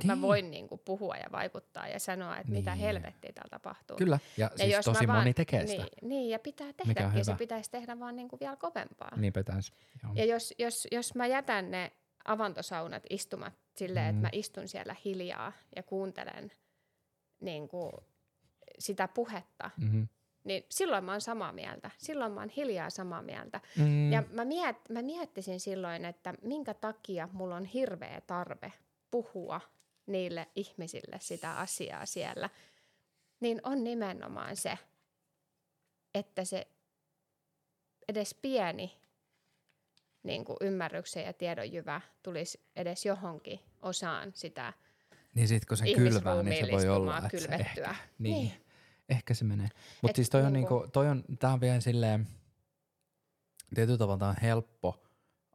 Speaker 2: Mä
Speaker 1: Niin.
Speaker 2: voin niin kuin puhua ja vaikuttaa ja sanoa, että mitä
Speaker 1: Niin.
Speaker 2: helvettiä täällä tapahtuu.
Speaker 1: Kyllä, ja, ja siis
Speaker 2: jos
Speaker 1: tosi
Speaker 2: mä
Speaker 1: moni
Speaker 2: vaan,
Speaker 1: tekee sitä.
Speaker 2: Niin, niin ja pitää tehdäkin. Se pitäisi tehdä vaan niin kuin vielä kovempaa.
Speaker 1: Niinpä täys. Joo.
Speaker 2: Ja jos, jos, jos mä jätän ne avantosaunat istumat silleen,
Speaker 1: Mm.
Speaker 2: että mä istun siellä hiljaa ja kuuntelen niin kuin sitä puhetta,
Speaker 1: Mm-hmm.
Speaker 2: Niin silloin mä oon samaa mieltä. Silloin mä oon hiljaa samaa mieltä.
Speaker 1: Mm.
Speaker 2: Ja mä, miet, mä miettisin silloin, että minkä takia mulla on hirveä tarve puhua niille ihmisille sitä asiaa siellä. Niin on nimenomaan se, että se edes pieni niin kuin ymmärryksen ja tiedonjyvä tulisi edes johonkin osaan sitä
Speaker 1: Niin sit kun se kylvää, niin se voi olla, että
Speaker 2: kylvettyä.
Speaker 1: ehkä, niin,
Speaker 2: Niin.
Speaker 1: Ehkä se menee. Mutta siis toi on
Speaker 2: niinku-
Speaker 1: niinku, toi on, tää on vielä silleen, tietyllä tavalla tää on helppo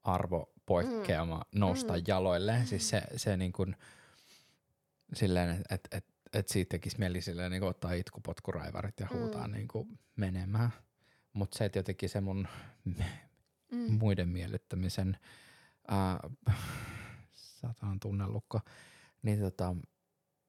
Speaker 1: arvopoikkeama mm. nousta
Speaker 2: Mm.
Speaker 1: mm. jaloille. Siis se, se niinku, silleen, että et, et, et siitä tekisi mieli silleen niinku ottaa itkupotkuraivarit ja huutaa
Speaker 2: Mm.
Speaker 1: mm. niinku menemään. Mutta se, että jotenkin se mun
Speaker 2: Mm.
Speaker 1: muiden miellyttämisen äh, satan tunnelukko, niin tota,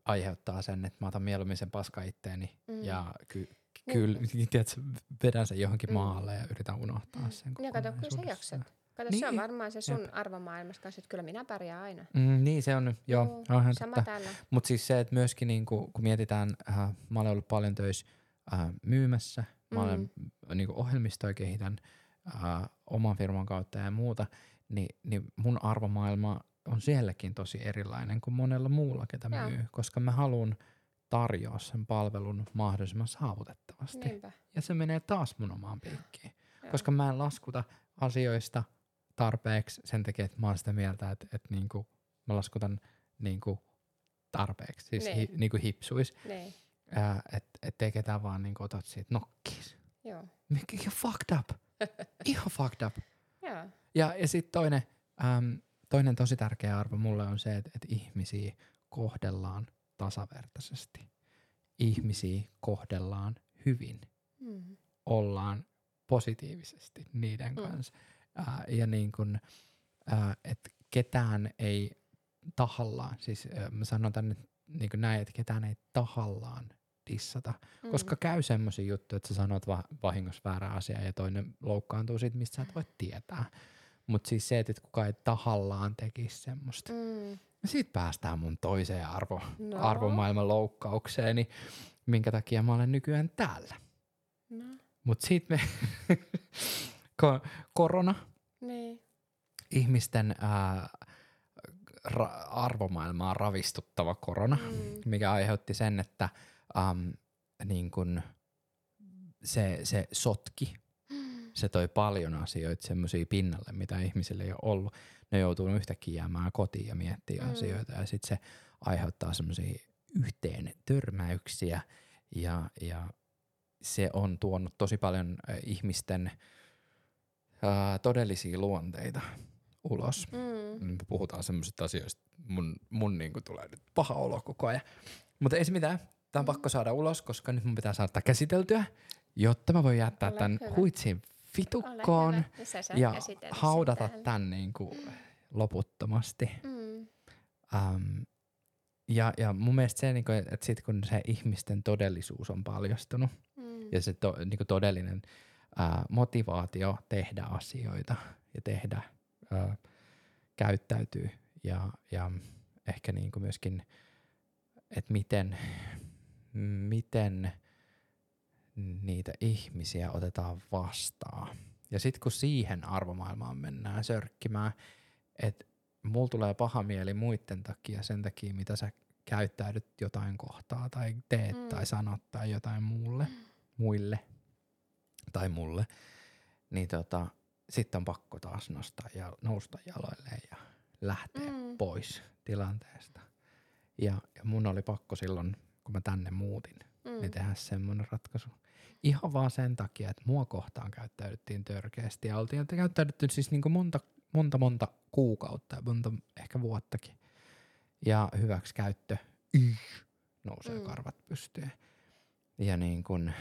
Speaker 1: aiheuttaa sen, että mä otan mieluummin sen paska itteeni
Speaker 2: Mm.
Speaker 1: ja ky,
Speaker 2: Niin.
Speaker 1: kyllä, tiedätkö, vedän sen johonkin
Speaker 2: Mm.
Speaker 1: maalle ja yritän unohtaa sen
Speaker 2: Ja kato, kyllä sä jaksat. Kato, niin. se on
Speaker 1: Niin.
Speaker 2: varmaan se sun
Speaker 1: Jep.
Speaker 2: arvomaailmassa kanssa, että kyllä minä pärjään aina.
Speaker 1: Mm, niin se on, joo,
Speaker 2: Juu,
Speaker 1: onhan
Speaker 2: Sama
Speaker 1: totta.
Speaker 2: täällä.
Speaker 1: Mutta siis se, että myöskin niinku, kun mietitään, äh, mä olen ollut paljon töissä äh, myymässä, mä
Speaker 2: Mm.
Speaker 1: olen niinku, ohjelmistoja kehitän äh, oman firman kautta ja muuta, niin, niin mun arvomaailma on sielläkin tosi erilainen kuin monella muulla, ketä
Speaker 2: Joo.
Speaker 1: myy, koska mä haluan tarjoa sen palvelun mahdollisimman saavutettavasti.
Speaker 2: Niinpä.
Speaker 1: Ja se menee taas mun omaan piikkiin,
Speaker 2: Joo.
Speaker 1: koska mä en laskuta asioista tarpeeksi sen takia, että mä oon sitä mieltä, että, että niinku, mä laskutan niinku tarpeeksi, siis
Speaker 2: Niin.
Speaker 1: hi, niinku hipsuis,
Speaker 2: Niin,
Speaker 1: että et ei ketään vaan niinku otat siitä nokkis.
Speaker 2: joo.
Speaker 1: Mikä ihan fucked up. ihan fucked up.
Speaker 2: Joo.
Speaker 1: Ja, ja sitten toinen, äm, toinen tosi tärkeä arvo mulle on se, että, että ihmisiä kohdellaan tasavertaisesti. Ihmisiä kohdellaan hyvin.
Speaker 2: Mm.
Speaker 1: Ollaan positiivisesti niiden
Speaker 2: Mm.
Speaker 1: kanssa. Ää, ja niin kun, ää, että ketään ei tahallaan, siis ää, mä sanon tänne niin näin, että ketään ei tahallaan dissata.
Speaker 2: Mm.
Speaker 1: Koska käy semmoisia juttuja, että sä sanot va- vahingossa väärä asia ja toinen loukkaantuu siitä, mistä sä et voi tietää. Mutta siis se, että kukaan ei tahallaan tekisi semmoista.
Speaker 2: Mm.
Speaker 1: Siitä päästään mun toiseen arvo,
Speaker 2: No.
Speaker 1: arvomaailman loukkaukseeni, minkä takia mä olen nykyään täällä.
Speaker 2: No,
Speaker 1: Mutta siitä me, ko- korona,
Speaker 2: niin.
Speaker 1: ihmisten ää, ra- arvomaailmaa ravistuttava korona,
Speaker 2: Mm.
Speaker 1: mikä aiheutti sen, että äm, niin kun se, se sotki, se toi paljon asioita semmoisia pinnalle, mitä ihmisille ei ole ollut. Ne joutuu yhtäkkiä jäämään kotiin ja miettimään
Speaker 2: Mm.
Speaker 1: mm. asioita ja sitten se aiheuttaa semmoisia yhteen törmäyksiä ja, ja se on tuonut tosi paljon ihmisten äh, todellisia luonteita ulos.
Speaker 2: Mm.
Speaker 1: Me puhutaan semmoisista asioista, mun, mun niinku tulee nyt paha olo koko ajan. Mutta ei se mitään, tää on
Speaker 2: Mm.
Speaker 1: pakko saada ulos, koska nyt mun pitää saada käsiteltyä, jotta mä voin jättää tämän
Speaker 2: hyvä.
Speaker 1: huitsin
Speaker 2: Hyvä. Ja
Speaker 1: haudata
Speaker 2: täällä.
Speaker 1: tämän niinku loputtomasti.
Speaker 2: Mm.
Speaker 1: Um, ja, ja mun mielestä se, niinku, että sit kun se ihmisten todellisuus on paljastunut
Speaker 2: Mm.
Speaker 1: ja se to, niinku todellinen ää, motivaatio tehdä asioita ja tehdä, ää, käyttäytyy ja, ja ehkä niinku myöskin, että miten, miten niitä ihmisiä otetaan vastaan. Ja sitten kun siihen arvomaailmaan mennään sörkkimään, että mulla tulee paha mieli muiden takia sen takia, mitä sä käyttäydyt jotain kohtaa tai teet
Speaker 2: Mm.
Speaker 1: tai sanot tai jotain muulle, muille tai mulle, niin tota, sitten on pakko taas nostaa ja nousta jaloilleen ja lähteä
Speaker 2: Mm.
Speaker 1: pois tilanteesta. Ja, ja mun oli pakko silloin, kun mä tänne muutin, mm.
Speaker 2: Mm.
Speaker 1: niin tehdä semmoinen ratkaisu. Ihan vaan sen takia, että mua kohtaan käyttäydyttiin törkeästi ja oltiin että käyttäydytty siis niin kuin monta, monta, monta kuukautta ja monta ehkä vuottakin. Ja hyväksi käyttö yh, nousee
Speaker 2: Mm.
Speaker 1: mm. karvat pystyyn. Ja niin kuin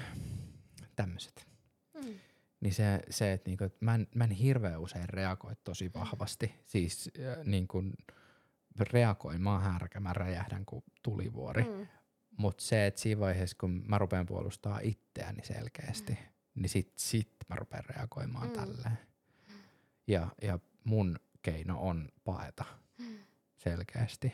Speaker 1: tämmöiset.
Speaker 2: Mm.
Speaker 1: Niin se, se että niinku, et mä, en, mä en hirveän usein reagoi tosi vahvasti. Siis äh, niin kuin reagoimaan härkä, mä räjähdän kuin tulivuori.
Speaker 2: Mm.
Speaker 1: Mutta se, että siinä vaiheessa, kun mä rupean puolustaa itseäni selkeästi, niin sit, sit mä rupean reagoimaan
Speaker 2: Mm.
Speaker 1: mm. tälleen. Ja, ja mun keino on paeta selkeästi.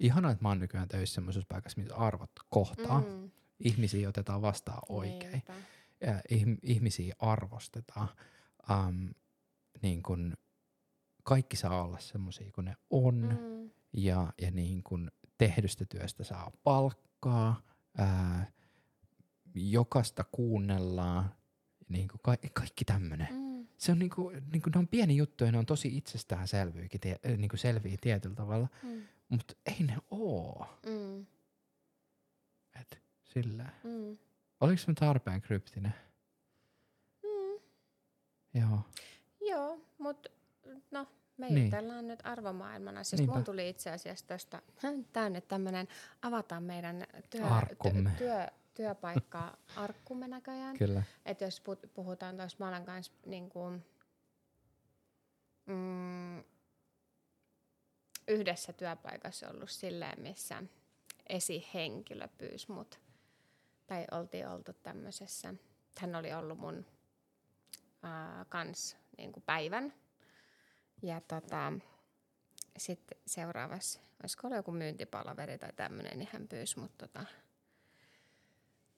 Speaker 1: Ihana, että mä oon nykyään töissä semmoisessa paikassa, missä arvot kohtaa. Mm.
Speaker 2: Mm.
Speaker 1: Ihmisiä otetaan vastaan oikein.
Speaker 2: Niinpä.
Speaker 1: Ja ihm- ihmisiä arvostetaan. Um, niin kun kaikki saa olla semmoisia kuin ne on.
Speaker 2: Mm.
Speaker 1: Ja, ja niin kun tehdystä työstä saa palkkaa. Ää, jokasta kuunnellaan. Niin kuin ka- kaikki tämmöinen.
Speaker 2: Mm.
Speaker 1: Se on niinku, niinku, ne on pieni juttu ja ne on tosi itsestäänselviäkin, tie, äh, niinku selviä tietyllä tavalla,
Speaker 2: Mm.
Speaker 1: mutta ei ne oo.
Speaker 2: Mm.
Speaker 1: Et sillä.
Speaker 2: Mm.
Speaker 1: Oliko se tarpeen kryptinen?
Speaker 2: Mm.
Speaker 1: Joo.
Speaker 2: Joo, mutta no, me
Speaker 1: Niin.
Speaker 2: jutellaan nyt arvomaailman asioista.
Speaker 1: Niinpä.
Speaker 2: Mun tuli itse asiassa tuosta tänne tämmöinen, avataan meidän työ,
Speaker 1: Arkkumme.
Speaker 2: työ, työ, työpaikkaa arkkumme näköjään.
Speaker 1: Kyllä.
Speaker 2: Että jos puhutaan tuossa, mä olen kanssa niin kuin, mm, yhdessä työpaikassa ollut silleen, missä esihenkilö pyysi mut, tai oltiin oltu tämmöisessä, hän oli ollut mun ää, kans niin kuin päivän, ja tota, sitten seuraavassa, olisiko ollut joku myyntipalaveri tai tämmöinen, niin hän pyysi mut tota,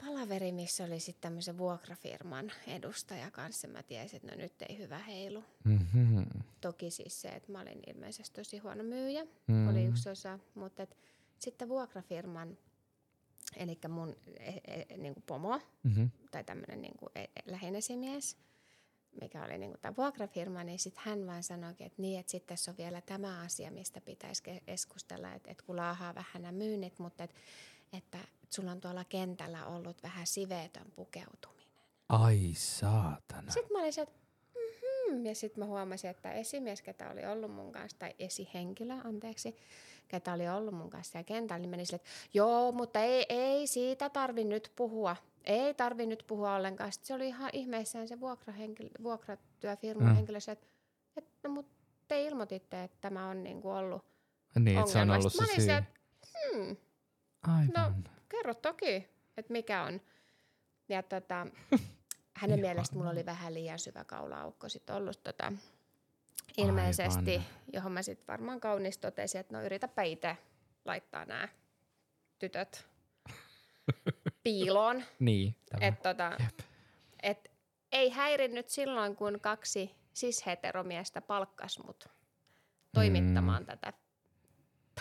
Speaker 2: palaveri, missä oli sitten tämmöisen vuokrafirman edustaja kanssa. Mä tiesin, että no nyt ei hyvä heilu.
Speaker 1: Mm-hmm.
Speaker 2: Toki siis se, että mä olin ilmeisesti tosi huono myyjä,
Speaker 1: Mm.
Speaker 2: mm. oli yksi osa. Mutta et, sitten vuokrafirman, eli mun e, e, niinku pomo
Speaker 1: Mm-hmm.
Speaker 2: tai tämmöinen niinku e, e, lähinesimies, mikä oli niinku tämä vuokrafirma, niin sitten hän vaan sanoikin, että niin, että sitten tässä on vielä tämä asia, mistä pitäisi ke- keskustella, että, että kun laahaa vähän nämä myynnit, mutta että, että sulla on tuolla kentällä ollut vähän siveetön pukeutuminen.
Speaker 1: Ai saatana.
Speaker 2: Sitten mä olin se, että mm-hmm. ja sitten mä huomasin, että esimies, ketä oli ollut mun kanssa, tai esihenkilö, anteeksi, ketä oli ollut mun kanssa siellä kentällä, niin meni sille, että joo, mutta ei, ei siitä tarvi nyt puhua. Ei tarvi nyt puhua ollenkaan. Sitten se oli ihan ihmeissään se vuokrahenkilö, vuokratyöfirman
Speaker 1: Mm.
Speaker 2: henkilö, että, että no, mutta te ilmoititte, että tämä on niinku ollut
Speaker 1: Niin, että se on ollut se syy.
Speaker 2: se, hmm,
Speaker 1: Aivan.
Speaker 2: kerro toki, että mikä on. Ja tota, hänen
Speaker 1: Ihanaa.
Speaker 2: mielestä mulla oli vähän liian syvä kaulaaukko sit ollut tota, ilmeisesti,
Speaker 1: Aivan.
Speaker 2: johon mä sitten varmaan kaunis totesin, että no yritäpä itse laittaa nämä tytöt piiloon.
Speaker 1: Niin. Tämä.
Speaker 2: Et, tota,
Speaker 1: Jep.
Speaker 2: et, ei häirinnyt silloin, kun kaksi cis-heteromiestä palkkas mut toimittamaan mm. tätä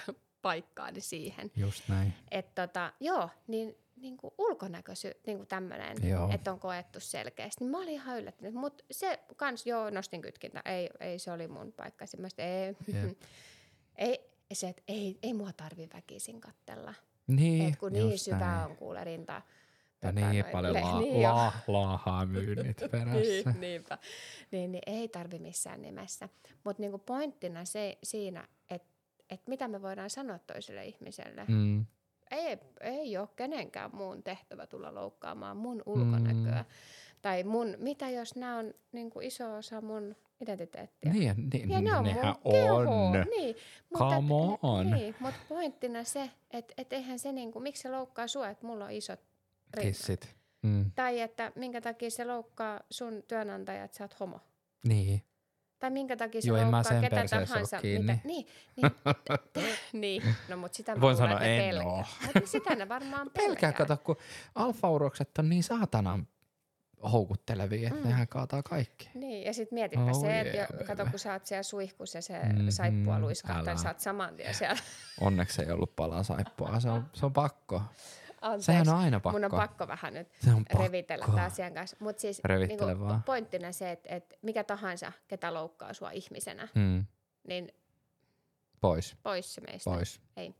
Speaker 2: paikkaani siihen.
Speaker 1: Just näin.
Speaker 2: Että tota, joo, niin, niin kuin ulkonäköisy, niin kuin tämmöinen, että on koettu selkeästi. Niin mä olin ihan yllättynyt, mutta se kans, joo, nostin kytkintä, ei, ei se oli mun paikka. Semmoista, ei,
Speaker 1: Jep.
Speaker 2: ei, se, että ei, ei mua tarvi väkisin kattella.
Speaker 1: Niin,
Speaker 2: Et kun niin
Speaker 1: just
Speaker 2: syvä
Speaker 1: näin.
Speaker 2: on kuule rinta.
Speaker 1: Ja niin
Speaker 2: noin
Speaker 1: paljon
Speaker 2: le-
Speaker 1: la-
Speaker 2: niin
Speaker 1: la- laahaa myynnit perässä.
Speaker 2: niin, niinpä. Niin, niin ei tarvi missään nimessä. Mutta niinku pointtina se, siinä, että et mitä me voidaan sanoa toiselle ihmiselle.
Speaker 1: Mm.
Speaker 2: Ei, ei ole kenenkään muun tehtävä tulla loukkaamaan mun ulkonäköä.
Speaker 1: Mm.
Speaker 2: Tai mun, mitä jos nämä on niinku iso osa mun identiteettiä.
Speaker 1: Niin, ja niin,
Speaker 2: Ja ne on
Speaker 1: nehän
Speaker 2: mun keho.
Speaker 1: on.
Speaker 2: Niin,
Speaker 1: Come
Speaker 2: et,
Speaker 1: on.
Speaker 2: Niin, mutta pointtina se, että et eihän se niinku, miksi se loukkaa sua, että mulla on isot rinnat.
Speaker 1: Kissit. Mm.
Speaker 2: Tai että minkä takia se loukkaa sun työnantaja, että sä oot homo.
Speaker 1: Niin.
Speaker 2: Tai minkä takia se
Speaker 1: Joo, en mä
Speaker 2: loukkaa
Speaker 1: sen
Speaker 2: ketä tahansa.
Speaker 1: oo kiinni.
Speaker 2: Mitä, niin, niin, niin, no mutta sitä mä
Speaker 1: Voin sanoa, en
Speaker 2: pelkää.
Speaker 1: oo.
Speaker 2: Mutta sitä ne varmaan pelkää.
Speaker 1: Pelkää, kato, kun alfaurokset on niin saatanan houkuttelevia, että
Speaker 2: Mm.
Speaker 1: mm. nehän kaataa kaikki.
Speaker 2: Niin, ja sitten mietipä
Speaker 1: Oh
Speaker 2: se, että
Speaker 1: yeah,
Speaker 2: jo- kato kun sä oot siellä suihkussa ja se mm-hmm, saippua luiskahtaa,
Speaker 1: älä.
Speaker 2: niin sä oot saman tien siellä.
Speaker 1: Onneksi ei ollut palaa saippua. Se on, se on pakko.
Speaker 2: Anteeksi,
Speaker 1: Sehän on aina pakko.
Speaker 2: mun on pakko vähän nyt
Speaker 1: Se on pakko.
Speaker 2: revitellä tämän asian kanssa. Mutta siis niinku, pointtina se, että, että mikä tahansa, ketä loukkaa sua ihmisenä,
Speaker 1: Mm.
Speaker 2: niin
Speaker 1: Pois,
Speaker 2: pois se meistä.
Speaker 1: pois.
Speaker 2: Ei.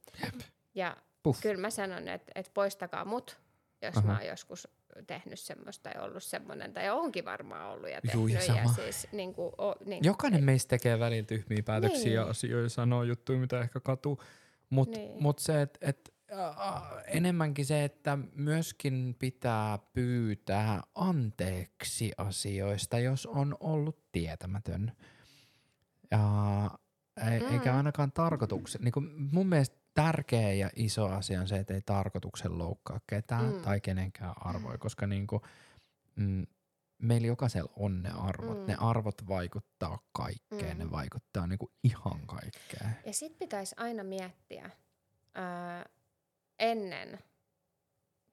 Speaker 2: Ja
Speaker 1: Puff.
Speaker 2: kyllä mä sanon, että, että poistakaa mut, jos
Speaker 1: Aha.
Speaker 2: mä oon joskus tehnyt semmoista tai ollut semmoinen, tai onkin varmaan ollut ja
Speaker 1: Juu,
Speaker 2: tehnyt.
Speaker 1: ja
Speaker 2: ja
Speaker 1: sama.
Speaker 2: siis, niin kuin, o, niin,
Speaker 1: Jokainen meistä tekee välillä tyhmiä päätöksiä
Speaker 2: Niin.
Speaker 1: ja asioita, sanoo juttuja, mitä ehkä katuu. Mutta
Speaker 2: Niin.
Speaker 1: mut se, että et, äh, enemmänkin se, että myöskin pitää pyytää anteeksi asioista, jos on ollut tietämätön. Ja ei, mm. eikä ainakaan tarkoituksen. Niin mun mielestä tärkeä ja iso asia on se, että ei tarkoituksen loukkaa ketään mm. tai kenenkään arvoja, koska niin kuin, mm, meillä jokaisella on ne arvot. Mm. Ne arvot vaikuttaa kaikkeen, mm. ne vaikuttaa niin kuin ihan kaikkeen.
Speaker 2: Ja sit pitäisi aina miettiä ää, ennen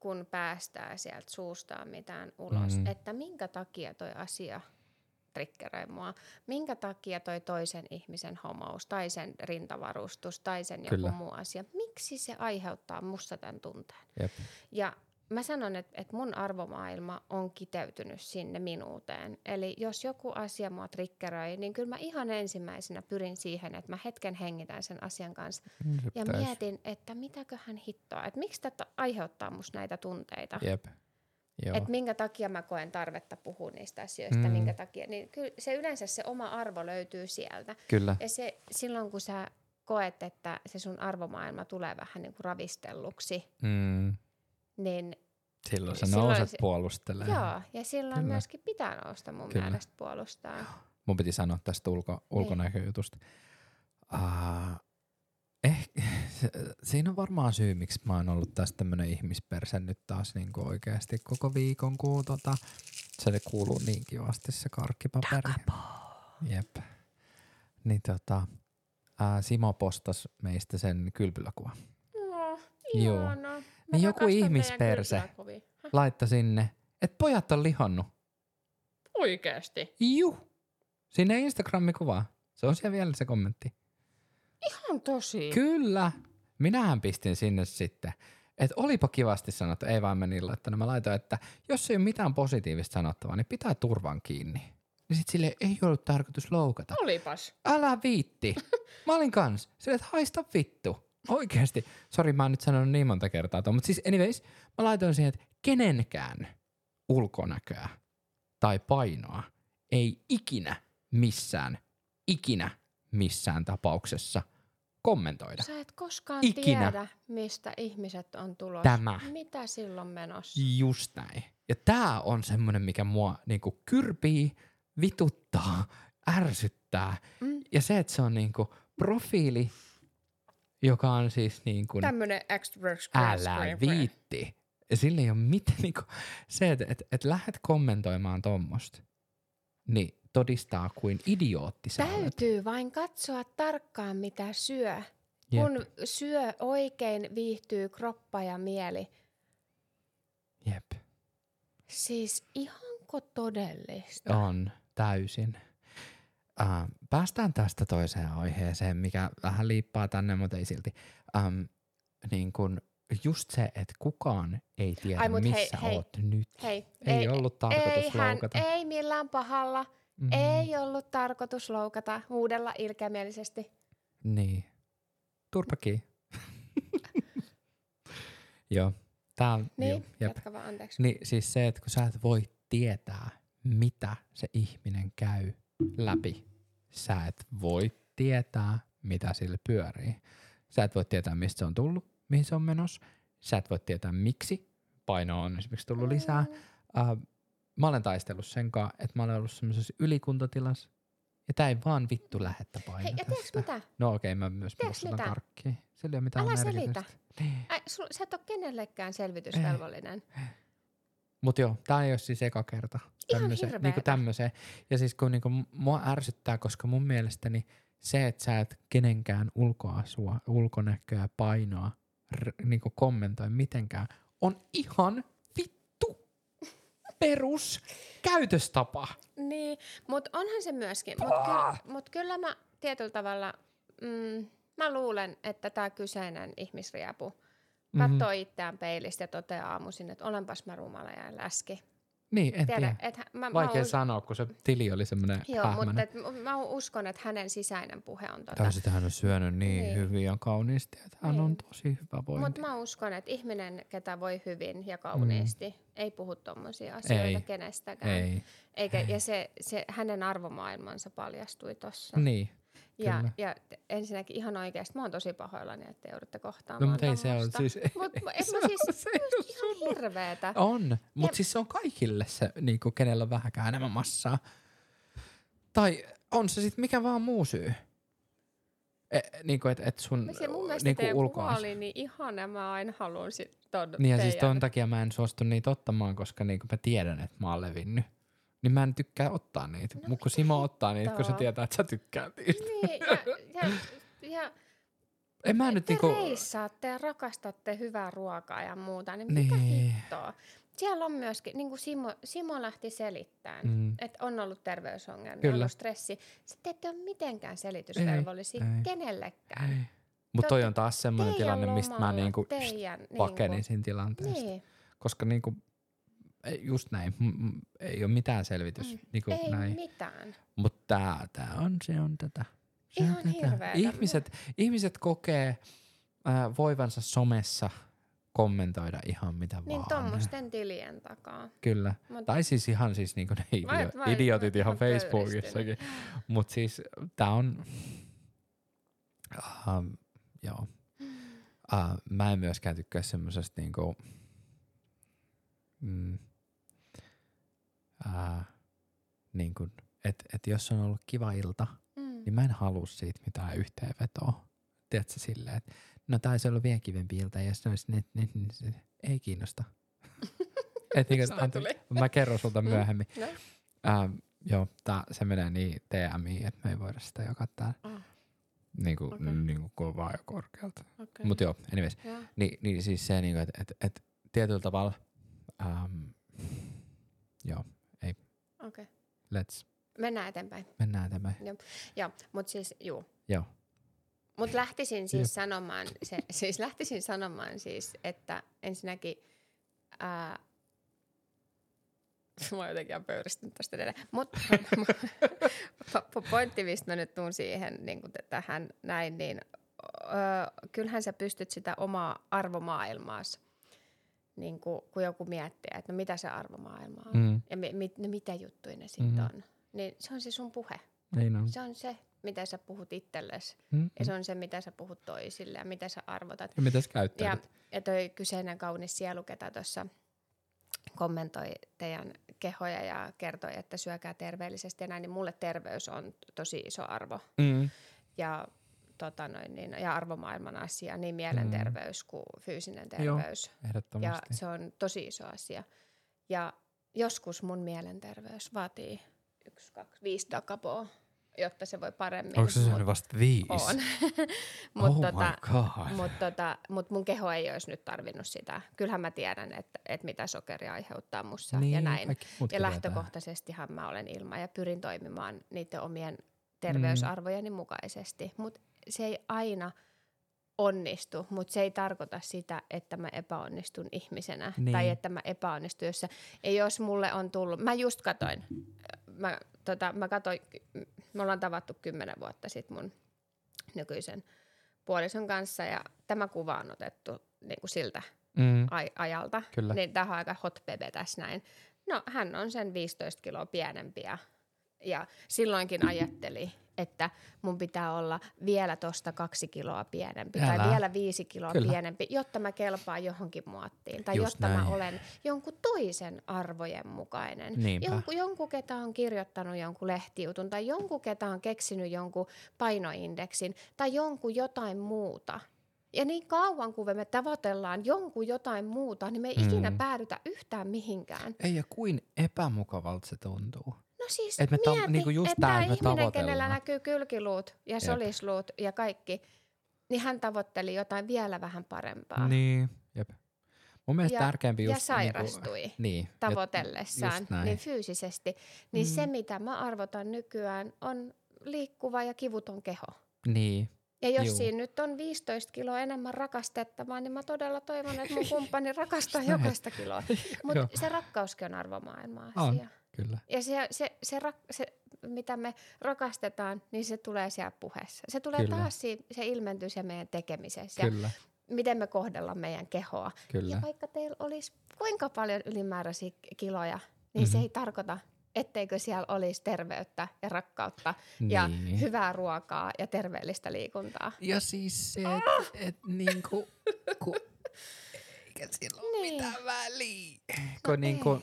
Speaker 2: kun päästää sieltä suustaan mitään ulos, mm. että minkä takia toi asia triggeröi mua, minkä takia toi toisen ihmisen homous tai sen rintavarustus tai sen Kyllä. joku muu asia, miksi se aiheuttaa musta tämän tunteen.
Speaker 1: Jep.
Speaker 2: Ja mä sanon, että, että mun arvomaailma on kiteytynyt sinne minuuteen. Eli jos joku asia mua triggeröi, niin kyllä mä ihan ensimmäisenä pyrin siihen, että mä hetken hengitän sen asian kanssa. Mm, ja pitäisi. mietin, että mitäköhän hittoa, että miksi tätä aiheuttaa musta näitä tunteita.
Speaker 1: Jep.
Speaker 2: Että minkä takia mä koen tarvetta puhua niistä asioista, mm. minkä takia. Niin kyllä se yleensä se oma arvo löytyy sieltä.
Speaker 1: Kyllä.
Speaker 2: Ja se, silloin kun sä koet, että se sun arvomaailma tulee vähän niin kuin ravistelluksi,
Speaker 1: mm
Speaker 2: niin
Speaker 1: Silloin sä silloin nouset se, puolustelemaan.
Speaker 2: Joo, ja silloin Kyllä. myöskin pitää nousta mun Kyllä. mielestä puolustaa.
Speaker 1: Mun piti sanoa tästä ulko, niin. ulkonäköjutusta. Niin. Uh, eh, siinä on varmaan syy, miksi mä oon ollut tässä tämmönen ihmisperse nyt taas niin kuin oikeasti koko viikon, kun tota, se kuuluu niin kivasti se karkkipaperi. Jep. Niin tota, uh, Simo postas meistä sen kylpyläkuvan.
Speaker 2: No, ihana. Joo.
Speaker 1: Niin joku ihmisperse laittoi sinne, että pojat on lihonnut.
Speaker 2: Oikeesti?
Speaker 1: Juh. Sinne Instagramin kuva. Se on siellä vielä se kommentti.
Speaker 2: Ihan tosi.
Speaker 1: Kyllä. Minähän pistin sinne sitten, että olipa kivasti sanottu, ei vaan meni laittanut. Mä laitoin, että jos ei ole mitään positiivista sanottavaa, niin pitää turvan kiinni. Niin sit sille ei ollut tarkoitus loukata.
Speaker 2: Olipas.
Speaker 1: Älä viitti. Mä olin kans. Sille, että haista vittu. Oikeasti. Sori, mä oon nyt sanonut niin monta kertaa tuon. Mutta siis anyways, mä laitoin siihen, että kenenkään ulkonäköä tai painoa ei ikinä missään, ikinä missään tapauksessa kommentoida.
Speaker 2: Sä et koskaan ikinä. tiedä, mistä ihmiset on tulossa.
Speaker 1: Tämä.
Speaker 2: Mitä silloin menossa?
Speaker 1: Just näin. Ja tää on semmonen, mikä mua niinku kyrpii, vituttaa, ärsyttää. Mm. Ja se, että se on niinku profiili, joka on siis niin kuin...
Speaker 2: Tämmönen extrovert
Speaker 1: Älä viitti. Sillä ei ole mitään, niin kuin, se, että et, et lähdet kommentoimaan tuommoista, niin todistaa kuin idiootti sä
Speaker 2: Täytyy olet. vain katsoa tarkkaan, mitä syö. Jep. Kun syö oikein, viihtyy kroppa ja mieli.
Speaker 1: Jep.
Speaker 2: Siis ihanko todellista?
Speaker 1: On, täysin. Uh, päästään tästä toiseen aiheeseen, mikä vähän liippaa tänne, mutta ei silti. Um, niin kun just se, että kukaan ei tiedä, Ai, missä hei, oot hei, nyt.
Speaker 2: Hei,
Speaker 1: ei, ei ollut tarkoitus
Speaker 2: ei
Speaker 1: loukata.
Speaker 2: Ei millään pahalla. Mm. Ei ollut tarkoitus loukata huudella ilkeämielisesti.
Speaker 1: Niin. Turpaki. joo. Tää on,
Speaker 2: niin, jo, jatka vaan, anteeksi.
Speaker 1: Niin, siis se, että kun sä et voi tietää, mitä se ihminen käy – läpi. Sä et voi tietää, mitä sille pyörii. Sä et voi tietää, mistä se on tullut, mihin se on menossa. Sä et voi tietää, miksi paino on esimerkiksi tullut lisää. Uh, mä olen taistellut sen kanssa, että mä olen ollut semmoisessa ylikuntotilassa, ja tää ei vaan vittu lähetä painoa
Speaker 2: Hei, ja tiedätkö mitä?
Speaker 1: No okei, okay, mä myös puhun karkkia. Sillä ei ole mitään
Speaker 2: Älä selitä. Niin. Ai, sul, sä et ole kenellekään selvitysvelvollinen.
Speaker 1: Mutta joo, tämä ei ole siis eka kerta.
Speaker 2: Tämmöse, Ihan
Speaker 1: niinku tämmöiseen. Ja siis kun niinku mua ärsyttää, koska mun mielestäni se, että sä et kenenkään ulkoasua, ulkonäköä, painoa r- niinku kommentoi mitenkään, on ihan perus käytöstapa.
Speaker 2: Niin, mutta onhan se myöskin. Mutta ky- mut kyllä mä tietyllä tavalla, mm, mä luulen, että tämä kyseinen ihmisriapu – katsoo mm-hmm. itseään peilistä ja toteaa aamuisin, että olenpas mä rumala ja läski.
Speaker 1: Niin, en Tiedä, tiedä. Et mä, Vaikea mä us... sanoa, kun se tili oli semmoinen
Speaker 2: Joo, mutta et, mä uskon, että hänen sisäinen puhe on tota...
Speaker 1: Tai sitten hän on syönyt niin, niin. hyvin ja kauniisti, että hän niin. on tosi hyvä vointi.
Speaker 2: Mutta mä uskon, että ihminen, ketä voi hyvin ja kauniisti, mm. ei puhu tommosia asioita ei. kenestäkään.
Speaker 1: Ei.
Speaker 2: Eikä, ei. Ja se, se, hänen arvomaailmansa paljastui tossa.
Speaker 1: Niin.
Speaker 2: Ja, ja ensinnäkin ihan oikeasti, mä oon tosi pahoillani, että joudutte kohtaamaan
Speaker 1: No mutta ei se ole siis...
Speaker 2: Mut, et mä siis, se ihan hirveetä.
Speaker 1: On, mutta siis se on kaikille se, niinku, kenellä on vähäkään enemmän massaa. Tai on se sitten mikä vaan muu syy. E, niinku, et, et sun
Speaker 2: Se mun mielestä
Speaker 1: niinku
Speaker 2: teidän
Speaker 1: ulkoas.
Speaker 2: puoli niin ihana, mä aina haluan sit ton
Speaker 1: Niin ja siis
Speaker 2: teidän-
Speaker 1: ton takia mä en suostu niitä ottamaan, koska niinku mä tiedän, että mä oon levinnyt. Niin mä en tykkää ottaa niitä.
Speaker 2: No
Speaker 1: Mut kun Simo ottaa niitä, kun se tietää, että sä tykkäät niistä.
Speaker 2: Niin, ja, ja, ja
Speaker 1: En mä nyt
Speaker 2: te
Speaker 1: niinku...
Speaker 2: reissaatte ja rakastatte hyvää ruokaa ja muuta, niin, mitä
Speaker 1: Niin.
Speaker 2: hittoa? Siellä on myöskin, niin kuin Simo, Simo lähti selittämään,
Speaker 1: Mm.
Speaker 2: että on ollut terveysongelmia,
Speaker 1: Kyllä.
Speaker 2: on ollut stressi. Sitten ette ole mitenkään selitysvelvollisia
Speaker 1: Ei, ei.
Speaker 2: kenellekään.
Speaker 1: Ei. Mut toi
Speaker 2: Te
Speaker 1: on taas semmoinen tilanne, mistä mä niinku
Speaker 2: teidän,
Speaker 1: pakenin
Speaker 2: niinku,
Speaker 1: tilanteesta.
Speaker 2: niin,
Speaker 1: Koska niinku, just näin, ei ole mitään selvitys.
Speaker 2: Mm.
Speaker 1: Niinku
Speaker 2: ei
Speaker 1: näin.
Speaker 2: mitään.
Speaker 1: Mutta tää, tää on, se on tätä. Se on
Speaker 2: Ihan
Speaker 1: tätä.
Speaker 2: hirveetä.
Speaker 1: Ihmiset, ihmiset kokee äh, voivansa somessa kommentoida ihan mitä
Speaker 2: Niin
Speaker 1: vaan.
Speaker 2: tuommoisten tilien takaa.
Speaker 1: Kyllä.
Speaker 2: Mut,
Speaker 1: Tai siis ihan siis niinku ne
Speaker 2: Vai-
Speaker 1: idio-
Speaker 2: vai-
Speaker 1: idiotit
Speaker 2: vai-
Speaker 1: ihan
Speaker 2: ihan
Speaker 1: Facebookissakin. Mutta siis tää on... Uh, joo. Uh, mä en myöskään tykkää semmosesta niinku... Mm, uh, niinku, että et jos on ollut kiva ilta,
Speaker 2: mm.
Speaker 1: niin mä en halua siitä mitään yhteenvetoa. Tiedätkö silleen, että no taisi olla vielä kivempi ilta, ja jos se olisi ei kiinnosta. Et
Speaker 2: Mistä
Speaker 1: ante-
Speaker 2: tuli?
Speaker 1: mä kerron sulta
Speaker 2: Mm.
Speaker 1: myöhemmin.
Speaker 2: No.
Speaker 1: Ähm, joo, tää, se menee niin TMI, että me ei voida sitä jakaa täällä.
Speaker 2: Ah.
Speaker 1: Niinku,
Speaker 2: Okei.
Speaker 1: okay. niinku kovaa ja korkealta.
Speaker 2: Okay.
Speaker 1: Mut joo, anyways.
Speaker 2: Joo.
Speaker 1: Ni, niin siis se, niinku, että et, et, tietyllä tavalla, ähm, joo,
Speaker 2: Okay.
Speaker 1: let's,
Speaker 2: Mennään eteenpäin.
Speaker 1: mennään eteenpäin.
Speaker 2: Joo, mutta siis juu.
Speaker 1: Joo.
Speaker 2: Mut lähtisin siis
Speaker 1: Jep.
Speaker 2: sanomaan, se, siis lähtisin sanomaan siis, että ensinnäkin ää, mä oon jotenkin ihan pöyristynyt tästä edelleen. Mutta pointti, mistä mä nyt tuun siihen niin tähän näin, niin öö, kyllähän sä pystyt sitä omaa arvomaailmaas, niin kuin, kun joku miettii, että no mitä se arvomaailma on
Speaker 1: Mm,
Speaker 2: ja mi, mi, no mitä juttuja ne sitten
Speaker 1: Mhm.
Speaker 2: on, niin se on se sun puhe.
Speaker 1: niin on.
Speaker 2: Se on se, mitä sä puhut itsellesi
Speaker 1: Mm,
Speaker 2: ja se on se, mitä sä puhut toisille ja mitä sä arvotat.
Speaker 1: ja mitä sä
Speaker 2: Ja,
Speaker 1: käyttäydyt?
Speaker 2: ja toi kyseinen kaunis sielu, ketä tuossa kommentoi teidän kehoja ja kertoi, että syökää terveellisesti ja näin, niin mulle terveys on tosi iso arvo.
Speaker 1: Mm,
Speaker 2: Ja, tota noin, niin, ja arvomaailman asia, niin mielenterveys kuin fyysinen
Speaker 1: Mm. Joo,
Speaker 2: terveys. Ja se on tosi iso asia. Ja joskus mun mielenterveys vaatii yksi, kaksi, viisi takapoa, jotta se voi paremmin.
Speaker 1: Onko se
Speaker 2: Mut-
Speaker 1: vasta viisi?
Speaker 2: On. Mut
Speaker 1: oh
Speaker 2: tota,
Speaker 1: my god.
Speaker 2: mutta tota, mut mun keho ei olisi nyt tarvinnut sitä. Kyllähän mä tiedän, että, että mitä sokeri aiheuttaa mussa
Speaker 1: niin,
Speaker 2: ja näin. Ja lähtökohtaisestihan mä olen ilman ja pyrin toimimaan niiden omien terveysarvojeni mukaisesti. Mutta se ei aina onnistu, mutta se ei tarkoita sitä, että mä epäonnistun ihmisenä.
Speaker 1: Niin.
Speaker 2: Tai että mä epäonnistun, jos, ja jos mulle on tullut, mä just katoin, mä, tota, mä katoin, me ollaan tavattu kymmenen vuotta sitten mun nykyisen puolison kanssa ja tämä kuva on otettu niin kuin siltä
Speaker 1: Mm,
Speaker 2: aj- ajalta.
Speaker 1: Kyllä.
Speaker 2: Niin tämä on aika hot bebe tässä näin. No hän on sen 15 kiloa pienempi ja, ja silloinkin ajatteli, että mun pitää olla vielä tosta kaksi kiloa pienempi
Speaker 1: Älä.
Speaker 2: tai vielä viisi kiloa
Speaker 1: Kyllä.
Speaker 2: pienempi, jotta mä kelpaan johonkin muottiin tai
Speaker 1: Just
Speaker 2: jotta
Speaker 1: näin.
Speaker 2: mä olen jonkun toisen arvojen mukainen.
Speaker 1: Niinpä.
Speaker 2: Jonkun, jonkun, ketä on kirjoittanut jonkun lehtijutun tai jonkun, ketä on keksinyt jonkun painoindeksin tai jonkun jotain muuta. Ja niin kauan kuin me tavoitellaan jonkun jotain muuta, niin me ei
Speaker 1: Mm.
Speaker 2: ikinä päädytä yhtään mihinkään.
Speaker 1: Ei ja kuin epämukavalta se tuntuu.
Speaker 2: No siis
Speaker 1: Et me ta-
Speaker 2: mieti,
Speaker 1: niinku just
Speaker 2: että tämä ihminen, kenellä
Speaker 1: tavoitellaan.
Speaker 2: näkyy kylkiluut ja
Speaker 1: Jep.
Speaker 2: solisluut ja kaikki, niin hän tavoitteli jotain vielä vähän parempaa.
Speaker 1: Niin, jep. Mun mielestä
Speaker 2: Ja-
Speaker 1: tärkeämpi just...
Speaker 2: ja sairastui
Speaker 1: Niinku, niin.
Speaker 2: tavoitellessaan niin fyysisesti, niin
Speaker 1: Mm.
Speaker 2: se mitä mä arvotan nykyään on liikkuva ja kivuton keho.
Speaker 1: Niin.
Speaker 2: Ja jos
Speaker 1: Juu.
Speaker 2: siinä nyt on 15 kiloa enemmän rakastettavaa, niin mä todella toivon, että mun kumppani rakastaa jokaista kiloa. Mutta se rakkauskin on arvomaailma
Speaker 1: On. Kyllä.
Speaker 2: Ja se, se, se, rak, se, mitä me rakastetaan, niin se tulee siellä puheessa. Se tulee
Speaker 1: Kyllä.
Speaker 2: taas, se ilmentyy siellä meidän tekemisessä. Ja
Speaker 1: Kyllä.
Speaker 2: miten me kohdellaan meidän kehoa.
Speaker 1: Kyllä.
Speaker 2: Ja vaikka teillä olisi kuinka paljon ylimääräisiä kiloja, niin mm-hmm. se
Speaker 1: Mhm.
Speaker 2: ei tarkoita, etteikö siellä olisi terveyttä ja rakkautta ja
Speaker 1: Niin.
Speaker 2: hyvää ruokaa ja terveellistä liikuntaa.
Speaker 1: Ja siis se, että et niinku, ku, eikä sillä ole
Speaker 2: Niin.
Speaker 1: mitään väliä.
Speaker 2: No
Speaker 1: Kun niinku,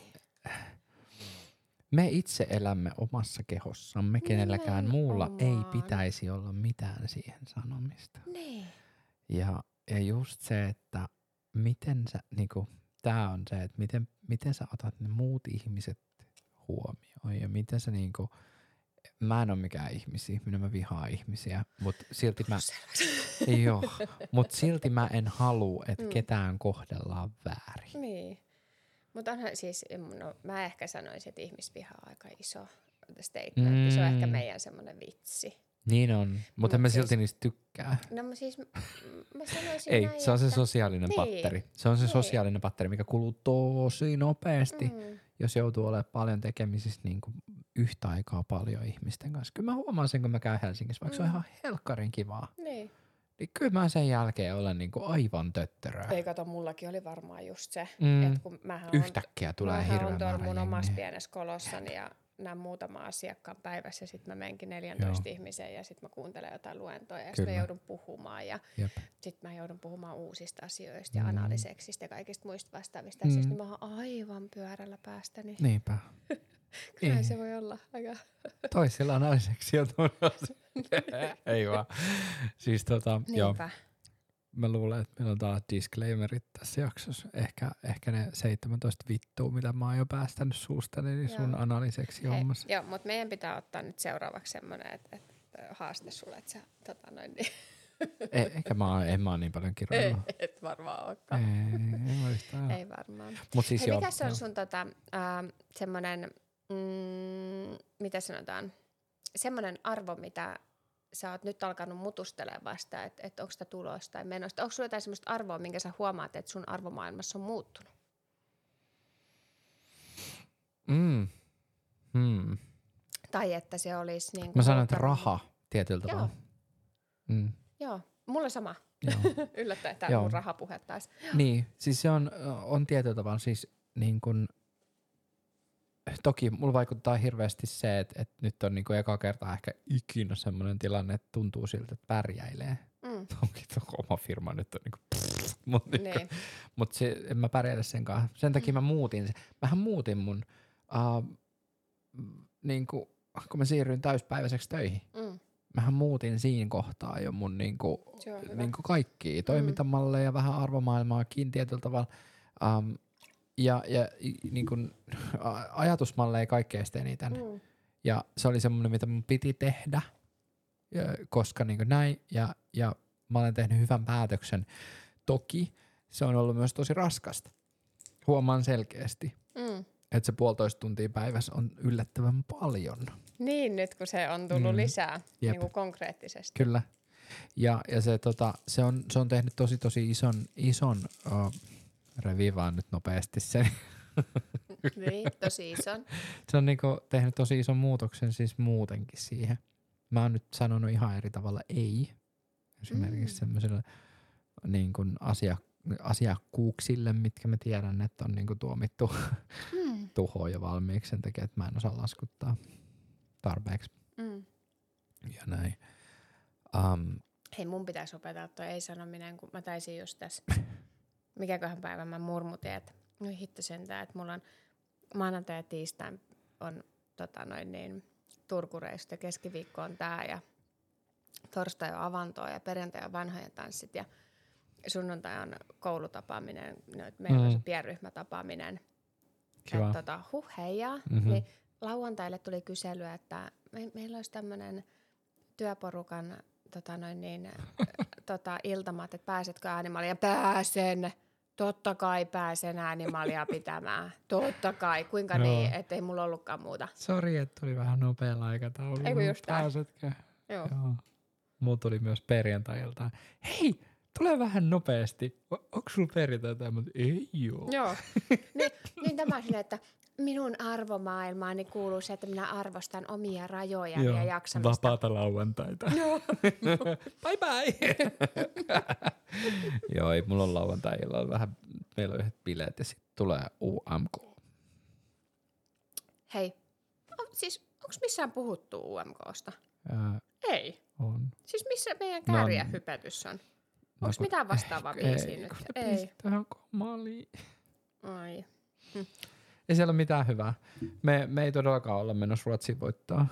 Speaker 1: Me itse elämme omassa kehossamme, kenelläkään muulla ei pitäisi olla mitään siihen sanomista.
Speaker 2: Niin.
Speaker 1: Ja, ja just se, että miten sä, niinku, tää on se, että miten, miten sä otat ne muut ihmiset huomioon ja miten sä niinku, mä en ole mikään ihmisihminen, mä vihaan ihmisiä, mutta silti mä, joo, mut silti mä en halua, että
Speaker 2: Mm.
Speaker 1: ketään kohdellaan väärin.
Speaker 2: Niin. Mutta onhan siis, no, mä ehkä sanoisin, että ihmisviha on aika iso statement. Se on ehkä
Speaker 1: Mm.
Speaker 2: meidän semmoinen vitsi.
Speaker 1: Niin on, mutta en
Speaker 2: Mut
Speaker 1: mä
Speaker 2: siis-
Speaker 1: silti niistä tykkää.
Speaker 2: No mä siis, mä sanoisin
Speaker 1: Ei,
Speaker 2: näin,
Speaker 1: se on se
Speaker 2: että,
Speaker 1: sosiaalinen
Speaker 2: Niin.
Speaker 1: patteri. Se on se
Speaker 2: Niin.
Speaker 1: sosiaalinen patteri, mikä kuluu tosi nopeasti.
Speaker 2: Mm,
Speaker 1: jos joutuu olemaan paljon tekemisissä niin kuin yhtä aikaa paljon ihmisten kanssa. Kyllä mä huomaan sen, kun mä käyn Helsingissä, vaikka se on
Speaker 2: Mm.
Speaker 1: ihan helkkarin kivaa.
Speaker 2: Niin.
Speaker 1: Niin kyllä mä sen jälkeen olen niin kuin aivan töttöröä.
Speaker 2: Ei kato, mullakin oli varmaan just se,
Speaker 1: Mm.
Speaker 2: että kun mähän on,
Speaker 1: Yhtäkkiä tulee
Speaker 2: mähän
Speaker 1: hirveän
Speaker 2: on
Speaker 1: määrä
Speaker 2: mun omassa pienessä kolossani ja näen muutama asiakkaan päivässä ja sitten mä menenkin 14
Speaker 1: Joo.
Speaker 2: ihmiseen ja sitten mä kuuntelen jotain luentoja ja sitten mä joudun puhumaan ja sitten mä joudun puhumaan uusista asioista ja
Speaker 1: Mm.
Speaker 2: analyseksistä ja kaikista muista vastaavista
Speaker 1: Mm.
Speaker 2: asioista, niin mä oon aivan pyörällä päästäni.
Speaker 1: Niinpä.
Speaker 2: Kyllä
Speaker 1: Niin.
Speaker 2: se voi olla aika...
Speaker 1: Toisella naiseksi on tulossa. Ei vaan. Siis tota, joo,
Speaker 2: Niinpä.
Speaker 1: mä luulen, että meillä on taas disclaimerit tässä jaksossa. Ehkä, ehkä ne 17 vittua, mitä mä oon jo päästänyt suustani, niin sun
Speaker 2: Joo.
Speaker 1: analyseksi
Speaker 2: Hei,
Speaker 1: hommassa.
Speaker 2: joo, mutta meidän pitää ottaa nyt seuraavaksi semmoinen, että, että haaste sulle, että sä tota noin, niin,
Speaker 1: E, eikä mä, oon- en mä oon niin paljon kirjoillut.
Speaker 2: et varmaan
Speaker 1: Ei,
Speaker 2: olekaan.
Speaker 1: ei mä yhtään.
Speaker 2: Ei varmaan.
Speaker 1: Mut siis
Speaker 2: Hei,
Speaker 1: joo,
Speaker 2: mikä se on
Speaker 1: joo.
Speaker 2: sun tota, äh, semmoinen, mm, mitä sanotaan, semmoinen arvo, mitä sä oot nyt alkanut mutustelemaan vasta, että et onko sitä tulosta tai menosta. Onko sulla jotain semmoista arvoa, minkä sä huomaat, että sun arvomaailmassa on muuttunut?
Speaker 1: Mm. Hmm.
Speaker 2: Tai että se olisi niin
Speaker 1: Mä sanon, että raha tietyllä
Speaker 2: Joo.
Speaker 1: tavalla. Mm.
Speaker 2: Joo, mulla on sama.
Speaker 1: Joo.
Speaker 2: Yllättäen, että
Speaker 1: Joo.
Speaker 2: mun rahapuhe taas.
Speaker 1: niin, siis se on, on tietyllä tavalla siis niin kun, toki mulla vaikuttaa hirveästi se, että, että nyt on niin kuin eka kertaa ehkä ikinä semmoinen tilanne, että tuntuu siltä, että pärjäilee.
Speaker 2: Mm.
Speaker 1: Toki tuo oma firma nyt on niin kuin, mutta niin.
Speaker 2: Niin.
Speaker 1: mut se, en mä pärjätä sen kanssa. Sen takia mä muutin sen. Mähän muutin mun, uh, niin kuin, kun mä siirryin täyspäiväiseksi töihin.
Speaker 2: Mm.
Speaker 1: Mähän muutin siinä kohtaa jo mun niinku,
Speaker 2: Se on hyvä.
Speaker 1: niinku kaikkia toimintamalleja, vähän arvomaailmaakin tietyllä tavalla. Um, ja ja niinku, a- ajatusmalleja kaikkeesta eniten.
Speaker 2: Mm.
Speaker 1: Ja se oli semmoinen, mitä mun piti tehdä, koska niinku näin. Ja, ja mä olen tehnyt hyvän päätöksen. Toki se on ollut myös tosi raskasta. Huomaan selkeästi,
Speaker 2: Mm.
Speaker 1: että se puolitoista tuntia päivässä on yllättävän paljon.
Speaker 2: Niin, nyt kun se on tullut
Speaker 1: Mm.
Speaker 2: mm. lisää
Speaker 1: Jep.
Speaker 2: niin kuin konkreettisesti.
Speaker 1: Kyllä. Ja, ja se, tota, se, on, se on tehnyt tosi tosi ison, ison uh, revivaan nyt nopeasti sen.
Speaker 2: niin, tosi ison.
Speaker 1: se on niinku tehnyt tosi ison muutoksen siis muutenkin siihen. Mä oon nyt sanonut ihan eri tavalla ei. Esimerkiksi
Speaker 2: Mm.
Speaker 1: mm. semmoiselle niin kuin asia, asiakkuuksille, mitkä mä tiedän, että on niin kuin tuomittu
Speaker 2: Mm.
Speaker 1: tuhoon jo valmiiksi sen takia, että mä en osaa laskuttaa tarpeeksi
Speaker 2: Mm.
Speaker 1: ja näin. Um,
Speaker 2: Hei, mun pitäisi opetella tuo ei-sanominen, kun mä taisin just tässä, mikäköhän päivä mä murmutin, että no hitto sentään, että mulla on maanantai ja tiistai on tota noin niin, Turkureissut ja keskiviikko on tää ja torstai on avantoa ja perjantai on vanhojen tanssit ja sunnuntai on koulutapaaminen, no, et meillä on se
Speaker 1: Mm.
Speaker 2: pienryhmätapaaminen.
Speaker 1: kiva.
Speaker 2: Et, tota, huh heijaa.
Speaker 1: Mhm.
Speaker 2: Mm-hmm. Niin lauantaille tuli kyselyä, että me, meillä olisi tämmöinen työporukan tota noin niin, tota, iltamat, että pääsetkö äänimalia? Pääsen. Totta kai pääsen äänimalia pitämään. Totta kai. Kuinka
Speaker 1: Joo.
Speaker 2: niin, ettei mulla ollutkaan muuta.
Speaker 1: Sori, että tuli vähän nopealla aikataululla.
Speaker 2: Ei kun just.
Speaker 1: Pääsetkö?
Speaker 2: Joo.
Speaker 1: Joo. Mulla tuli myös perjantailta. Hei, tule vähän nopeasti. Onko sulla perjantaita? Mä, ei joo.
Speaker 2: Joo. niin, niin tämä on silleen, että minun arvomaailmaani kuuluu se, että minä arvostan omia rajojani ja jaksamista.
Speaker 1: Vapaata lauantaita.
Speaker 2: Joo.
Speaker 1: bye bye. joo, ei mulla on lauantai on vähän, meillä on yhdet bileet ja sitten tulee UMK.
Speaker 2: Hei, on, siis onko missään puhuttu UMKsta?
Speaker 1: Ää,
Speaker 2: Ei.
Speaker 1: on.
Speaker 2: Siis missä meidän
Speaker 1: No,
Speaker 2: kääriä hypetys on? Onko mitään vastaavaa
Speaker 1: ehkä-
Speaker 2: biisiä nyt?
Speaker 1: kun ne
Speaker 2: Ei.
Speaker 1: pistää komaliin.
Speaker 2: Ai.
Speaker 1: Ei siellä ole mitään hyvää. Me, me ei todellakaan olla menossa Ruotsiin voittaa.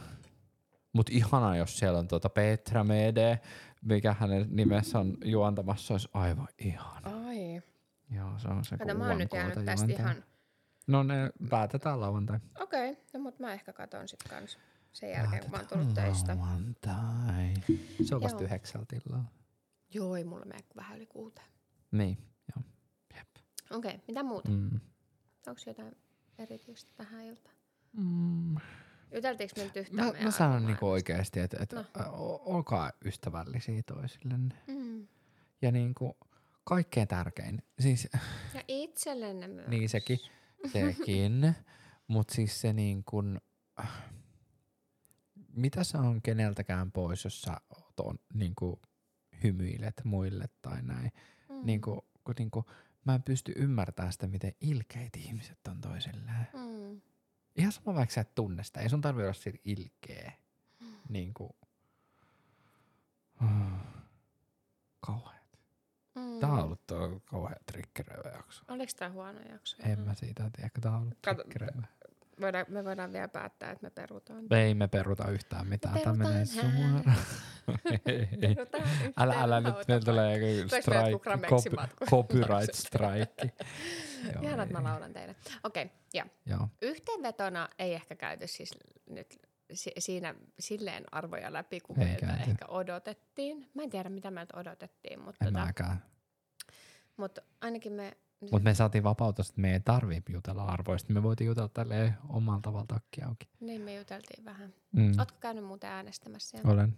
Speaker 1: Mutta ihanaa, jos siellä on tuota Petra Mede, mikä hänen nimessä on juontamassa, olisi aivan ihana.
Speaker 2: Ai.
Speaker 1: Joo, se on se
Speaker 2: Kato, mä oon nyt jäänyt tästä
Speaker 1: juontaja.
Speaker 2: ihan...
Speaker 1: No ne päätetään lauantai.
Speaker 2: Okei, okay. no mut mä ehkä katon sit kans sen jälkeen, kun mä oon tullut töistä.
Speaker 1: Lauantai. Se on vasta yhdeksältä illalla.
Speaker 2: Joo, ei mulla mene vähän yli kuuteen.
Speaker 1: Niin, joo. Jep.
Speaker 2: Okei, okay, mitä muuta?
Speaker 1: Mm.
Speaker 2: Onko jotain erityistä tähän iltaan?
Speaker 1: Mm.
Speaker 2: Juteltiinko me nyt yhtään
Speaker 1: Mä, mä sanon niinku oikeesti, että et,
Speaker 2: No.
Speaker 1: olkaa ystävällisiä toisillenne.
Speaker 2: Mm.
Speaker 1: Ja niinku kaikkein tärkein, siis
Speaker 2: Ja itsellenne myös.
Speaker 1: niin sekin, sekin, mutta siis se niin kuin, mitä se on keneltäkään pois, jos sä oot on, niin hymyilet muille tai näin.
Speaker 2: Mm.
Speaker 1: Niin kuin, kun, niin kuin, mä en pysty ymmärtämään sitä, miten ilkeitä ihmiset on toisilleen.
Speaker 2: Mm.
Speaker 1: Ihan sama vaikka sä et tunne sitä, ei sun tarvi olla siitä ilkeä. Niin kuin, kauheat.
Speaker 2: Mm.
Speaker 1: Tää on ollut tuo kauhean triggeröivä jakso.
Speaker 2: Oliko tää huono jakso?
Speaker 1: En mä siitä tiedä, tää on ollut
Speaker 2: Kato-
Speaker 1: triggeröivä.
Speaker 2: Voidaan, me voidaan vielä päättää, että me perutaan.
Speaker 1: Ei me peruta yhtään mitään. Tämä
Speaker 2: Perutaan
Speaker 1: menee
Speaker 2: hän.
Speaker 1: suoraan. ei, ei.
Speaker 2: Perutaan
Speaker 1: Älä, älä nyt, meillä tulee joku strike, copy, copyright strike.
Speaker 2: Ihanaa, että mä laulan teille. Okei, okay, ja
Speaker 1: Joo.
Speaker 2: yhteenvetona ei ehkä käyty siis nyt si- siinä silleen arvoja läpi, kun
Speaker 1: Ei
Speaker 2: meiltä
Speaker 1: käyty.
Speaker 2: ehkä odotettiin. Mä en tiedä, mitä meiltä odotettiin, mutta,
Speaker 1: En
Speaker 2: tota,
Speaker 1: mäkään.
Speaker 2: mutta ainakin me...
Speaker 1: Mutta me saatiin vapautus, että me ei tarvii jutella arvoista. Me voitiin jutella tälleen omalla tavalla takki auki.
Speaker 2: Niin me juteltiin vähän.
Speaker 1: Mm.
Speaker 2: Ootko käynyt muuten äänestämässä? siellä?
Speaker 1: Olen.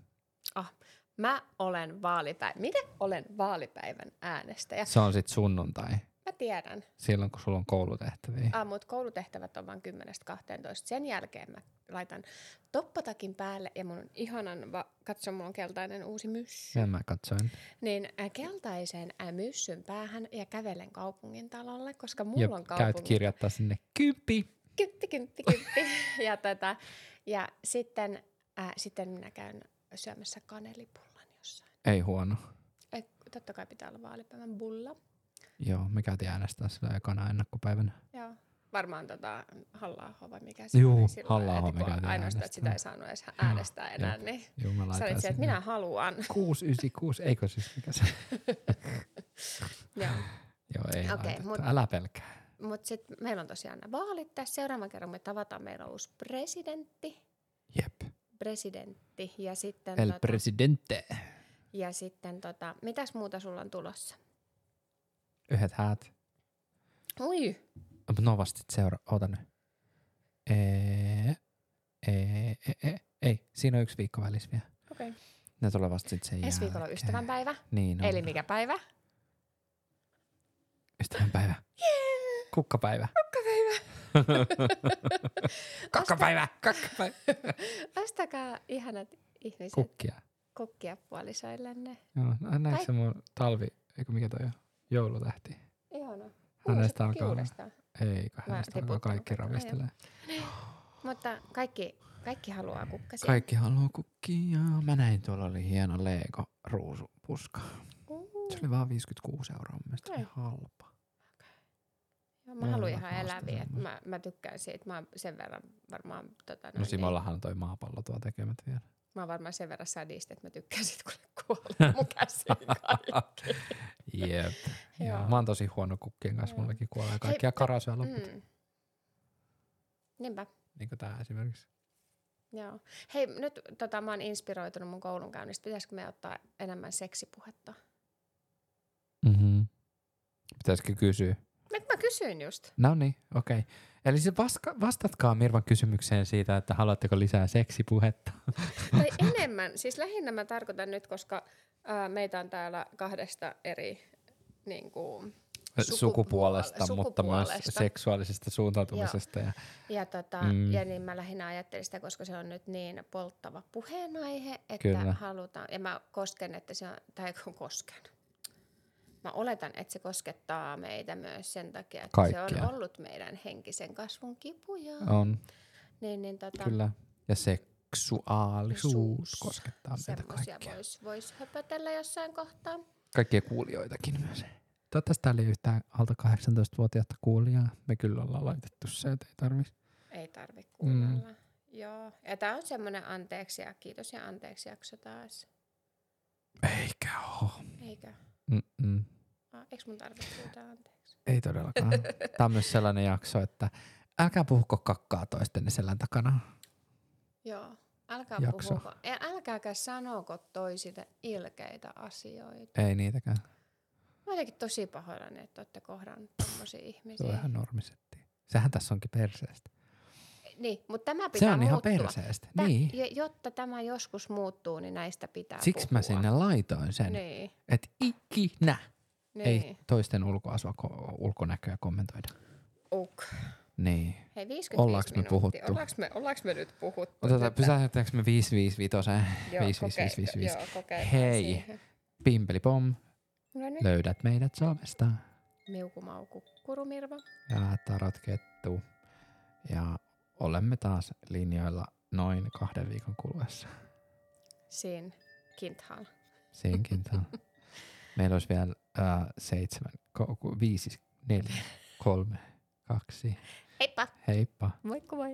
Speaker 2: Mä olen vaalipäivä. Miten olen vaalipäivän äänestäjä?
Speaker 1: Se on sit sunnuntai.
Speaker 2: Mä tiedän.
Speaker 1: Silloin, kun sulla on koulutehtäviä.
Speaker 2: Ah, mut koulutehtävät on vain 10-12. Sen jälkeen mä laitan toppatakin päälle ja mun ihanan, va- katso, mulla on keltainen uusi myssy.
Speaker 1: Ja mä katsoin.
Speaker 2: Niin äh, keltaisen äh, myssyn päähän ja kävelen kaupungin talolle, koska mulla
Speaker 1: Ja
Speaker 2: on
Speaker 1: käyt
Speaker 2: kaupungin
Speaker 1: kirjoittaa sinne kymppi.
Speaker 2: kymppi, kymppi, kymppi. ja, tätä, ja sitten, äh, sitten minä käyn syömässä kanelipullan jossain.
Speaker 1: Ei huono.
Speaker 2: Ei, totta kai pitää olla vaalipäivän bulla.
Speaker 1: Joo, me käytiin äänestää sillä ekana ennakkopäivänä.
Speaker 2: Joo. Varmaan tota halla vai mikä se
Speaker 1: Juu,
Speaker 2: oli silloin, kun
Speaker 1: käytiin
Speaker 2: Ainoastaan, että sitä ei saanut edes äänestää enää,
Speaker 1: jep.
Speaker 2: niin
Speaker 1: Joo, mä
Speaker 2: sä olit se, että minä haluan.
Speaker 1: 696, eikö siis mikä se?
Speaker 2: Joo.
Speaker 1: Joo, ei okay,
Speaker 2: mut-
Speaker 1: Älä pelkää.
Speaker 2: Mutta sitten meillä on tosiaan nämä vaalit tässä. Seuraavan kerran me tavataan meillä on uusi presidentti.
Speaker 1: Jep.
Speaker 2: Presidentti. Ja sitten,
Speaker 1: El
Speaker 2: tota,
Speaker 1: presidente.
Speaker 2: ja sitten tota, mitäs muuta sulla on tulossa?
Speaker 1: Yhdet häät.
Speaker 2: Ui,
Speaker 1: Mutta no vasta sit seura. Oota nyt. Ee, ee, ee, ei, siinä on yksi viikko välissä vielä.
Speaker 2: okei. Okay.
Speaker 1: Ne tulee vasta sit sen
Speaker 2: Ensi viikolla on ystävänpäivä.
Speaker 1: Niin on.
Speaker 2: Eli mikä päivä?
Speaker 1: Ystävänpäivä.
Speaker 2: Yeah!
Speaker 1: Kukkapäivä. Kakkapäivä. Kakkapäivä.
Speaker 2: Ostakaa ihanat ihmiset
Speaker 1: Kukkia.
Speaker 2: kukkia puolisoillenne.
Speaker 1: Joo, nä- näetkö se mun talvi, eikö mikä toi on? Joulutähti.
Speaker 2: Ihana.
Speaker 1: Hänestä
Speaker 2: Kuulostaa
Speaker 1: alkaa olla. Ei, hänestä kaikki ravistelee.
Speaker 2: Mutta kaikki, kaikki haluaa kukkasia.
Speaker 1: Kaikki haluaa kukkia. Mä näin, tuolla oli hieno Lego ruusupuska.
Speaker 2: Uh,
Speaker 1: Se oli vaan 56 euroa, mun mielestä oli
Speaker 2: Ei.
Speaker 1: halpa.
Speaker 2: joo, mä haluan ihan eläviä. Mä, mä tykkään siitä. Mä sen verran varmaan... Tota,
Speaker 1: No
Speaker 2: noin,
Speaker 1: Simollahan toi maapallo tuo tekemät vielä.
Speaker 2: Mä oon varmaan sen verran sadista, että mä tykkään siitä, kun kuolee mun käsiin kaikki.
Speaker 1: Jep. Joo. Mä oon tosi huono kukkien kanssa,
Speaker 2: Joo.
Speaker 1: mullakin kuolee kaikkia karasyä loput.
Speaker 2: Mm. Niinpä.
Speaker 1: Niin kuin tää esimerkiksi.
Speaker 2: Joo. Hei, nyt tota, mä oon inspiroitunut mun koulunkäynnistä. Pitäisikö me ottaa enemmän seksipuhetta?
Speaker 1: Mm-hmm. Pitäisikö kysyä?
Speaker 2: Nyt mä kysyin just.
Speaker 1: No niin, okei. Okay. Eli se vaska- vastatkaa Mirvan kysymykseen siitä, että haluatteko lisää seksipuhetta.
Speaker 2: Tai enemmän. Siis lähinnä mä tarkoitan nyt, koska ää, meitä on täällä kahdesta eri niin kuin, Sukupuole-
Speaker 1: sukupuolesta, mutta myös
Speaker 2: sukupuolesta.
Speaker 1: seksuaalisesta suuntautumisesta. Ja,
Speaker 2: ja, tota,
Speaker 1: Mm.
Speaker 2: mm. ja niin mä lähinnä ajattelin sitä, koska se on nyt niin polttava puheenaihe, että
Speaker 1: Kyllä.
Speaker 2: halutaan, ja mä kosken, että se on, tai kun kosken. Mä oletan, että se koskettaa meitä myös sen takia, että se
Speaker 1: Kaikkia.
Speaker 2: on ollut meidän henkisen kasvun kipuja.
Speaker 1: on,
Speaker 2: Niin, niin tota,
Speaker 1: kyllä. Ja seksuaalisuus
Speaker 2: Suus.
Speaker 1: koskettaa meitä kaikkia.
Speaker 2: voisi vois höpötellä jossain kohtaa.
Speaker 1: Kaikkia kuulijoitakin myös. Toivottavasti täällä ei yhtään alta 18-vuotiaata kuulijaa. Me kyllä ollaan laitettu se, että ei tarvi.
Speaker 2: Ei tarvi kuunnella. Mm. Joo. Ja tää on semmonen anteeksi ja kiitos ja anteeksi jakso taas.
Speaker 1: Eikä oo.
Speaker 2: Eikö?
Speaker 1: Mm-mm.
Speaker 2: Eikö mun tarvitse pyytää anteeksi?
Speaker 1: Ei todellakaan. Tämä on myös sellainen jakso, että älkää puhuko kakkaa toistenne selän takana.
Speaker 2: Joo. Älkää
Speaker 1: Jakso.
Speaker 2: puhuko. Ja älkääkä sanoko toisille ilkeitä asioita.
Speaker 1: Ei niitäkään.
Speaker 2: Mä jotenkin tosi pahoillani, että olette kohdannut tommosia
Speaker 1: Se
Speaker 2: ihmisiä.
Speaker 1: on ihan normisetti. Sehän tässä onkin perseestä.
Speaker 2: Niin, mutta tämä pitää
Speaker 1: Se on ihan
Speaker 2: muuttua.
Speaker 1: perseestä.
Speaker 2: Tä-
Speaker 1: Niin.
Speaker 2: Jotta tämä joskus muuttuu, niin näistä pitää
Speaker 1: Siksi
Speaker 2: puhua.
Speaker 1: mä sinne laitoin sen,
Speaker 2: Niin,
Speaker 1: että ikinä
Speaker 2: niin.
Speaker 1: ei toisten ulkoasua, ko- ulkonäköä kommentoida.
Speaker 2: Uk.
Speaker 1: Niin.
Speaker 2: Hei, 55
Speaker 1: Ollaanko me
Speaker 2: minuuttia.
Speaker 1: puhuttu?
Speaker 2: Ollaanko me, ollaanko me nyt puhuttu?
Speaker 1: Otetaan,
Speaker 2: Nyt
Speaker 1: pysähdytäänkö me 555?
Speaker 2: Joo,
Speaker 1: 55555.
Speaker 2: Joo, kokeillaan
Speaker 1: Hei.
Speaker 2: siihen.
Speaker 1: Pimpeli pom,
Speaker 2: No niin.
Speaker 1: löydät meidät somesta.
Speaker 2: Miukumauku kurumirva.
Speaker 1: Ja tarot kettu. Ja olemme taas linjoilla noin kahden viikon kuluessa.
Speaker 2: Siinä Kinthal.
Speaker 1: Siinkin tämä. Meillä olisi vielä äh, seitsemän, ko- viisi, neljä, kolme, kaksi.
Speaker 2: Heippa!
Speaker 1: Heippa.
Speaker 2: Moikka moi!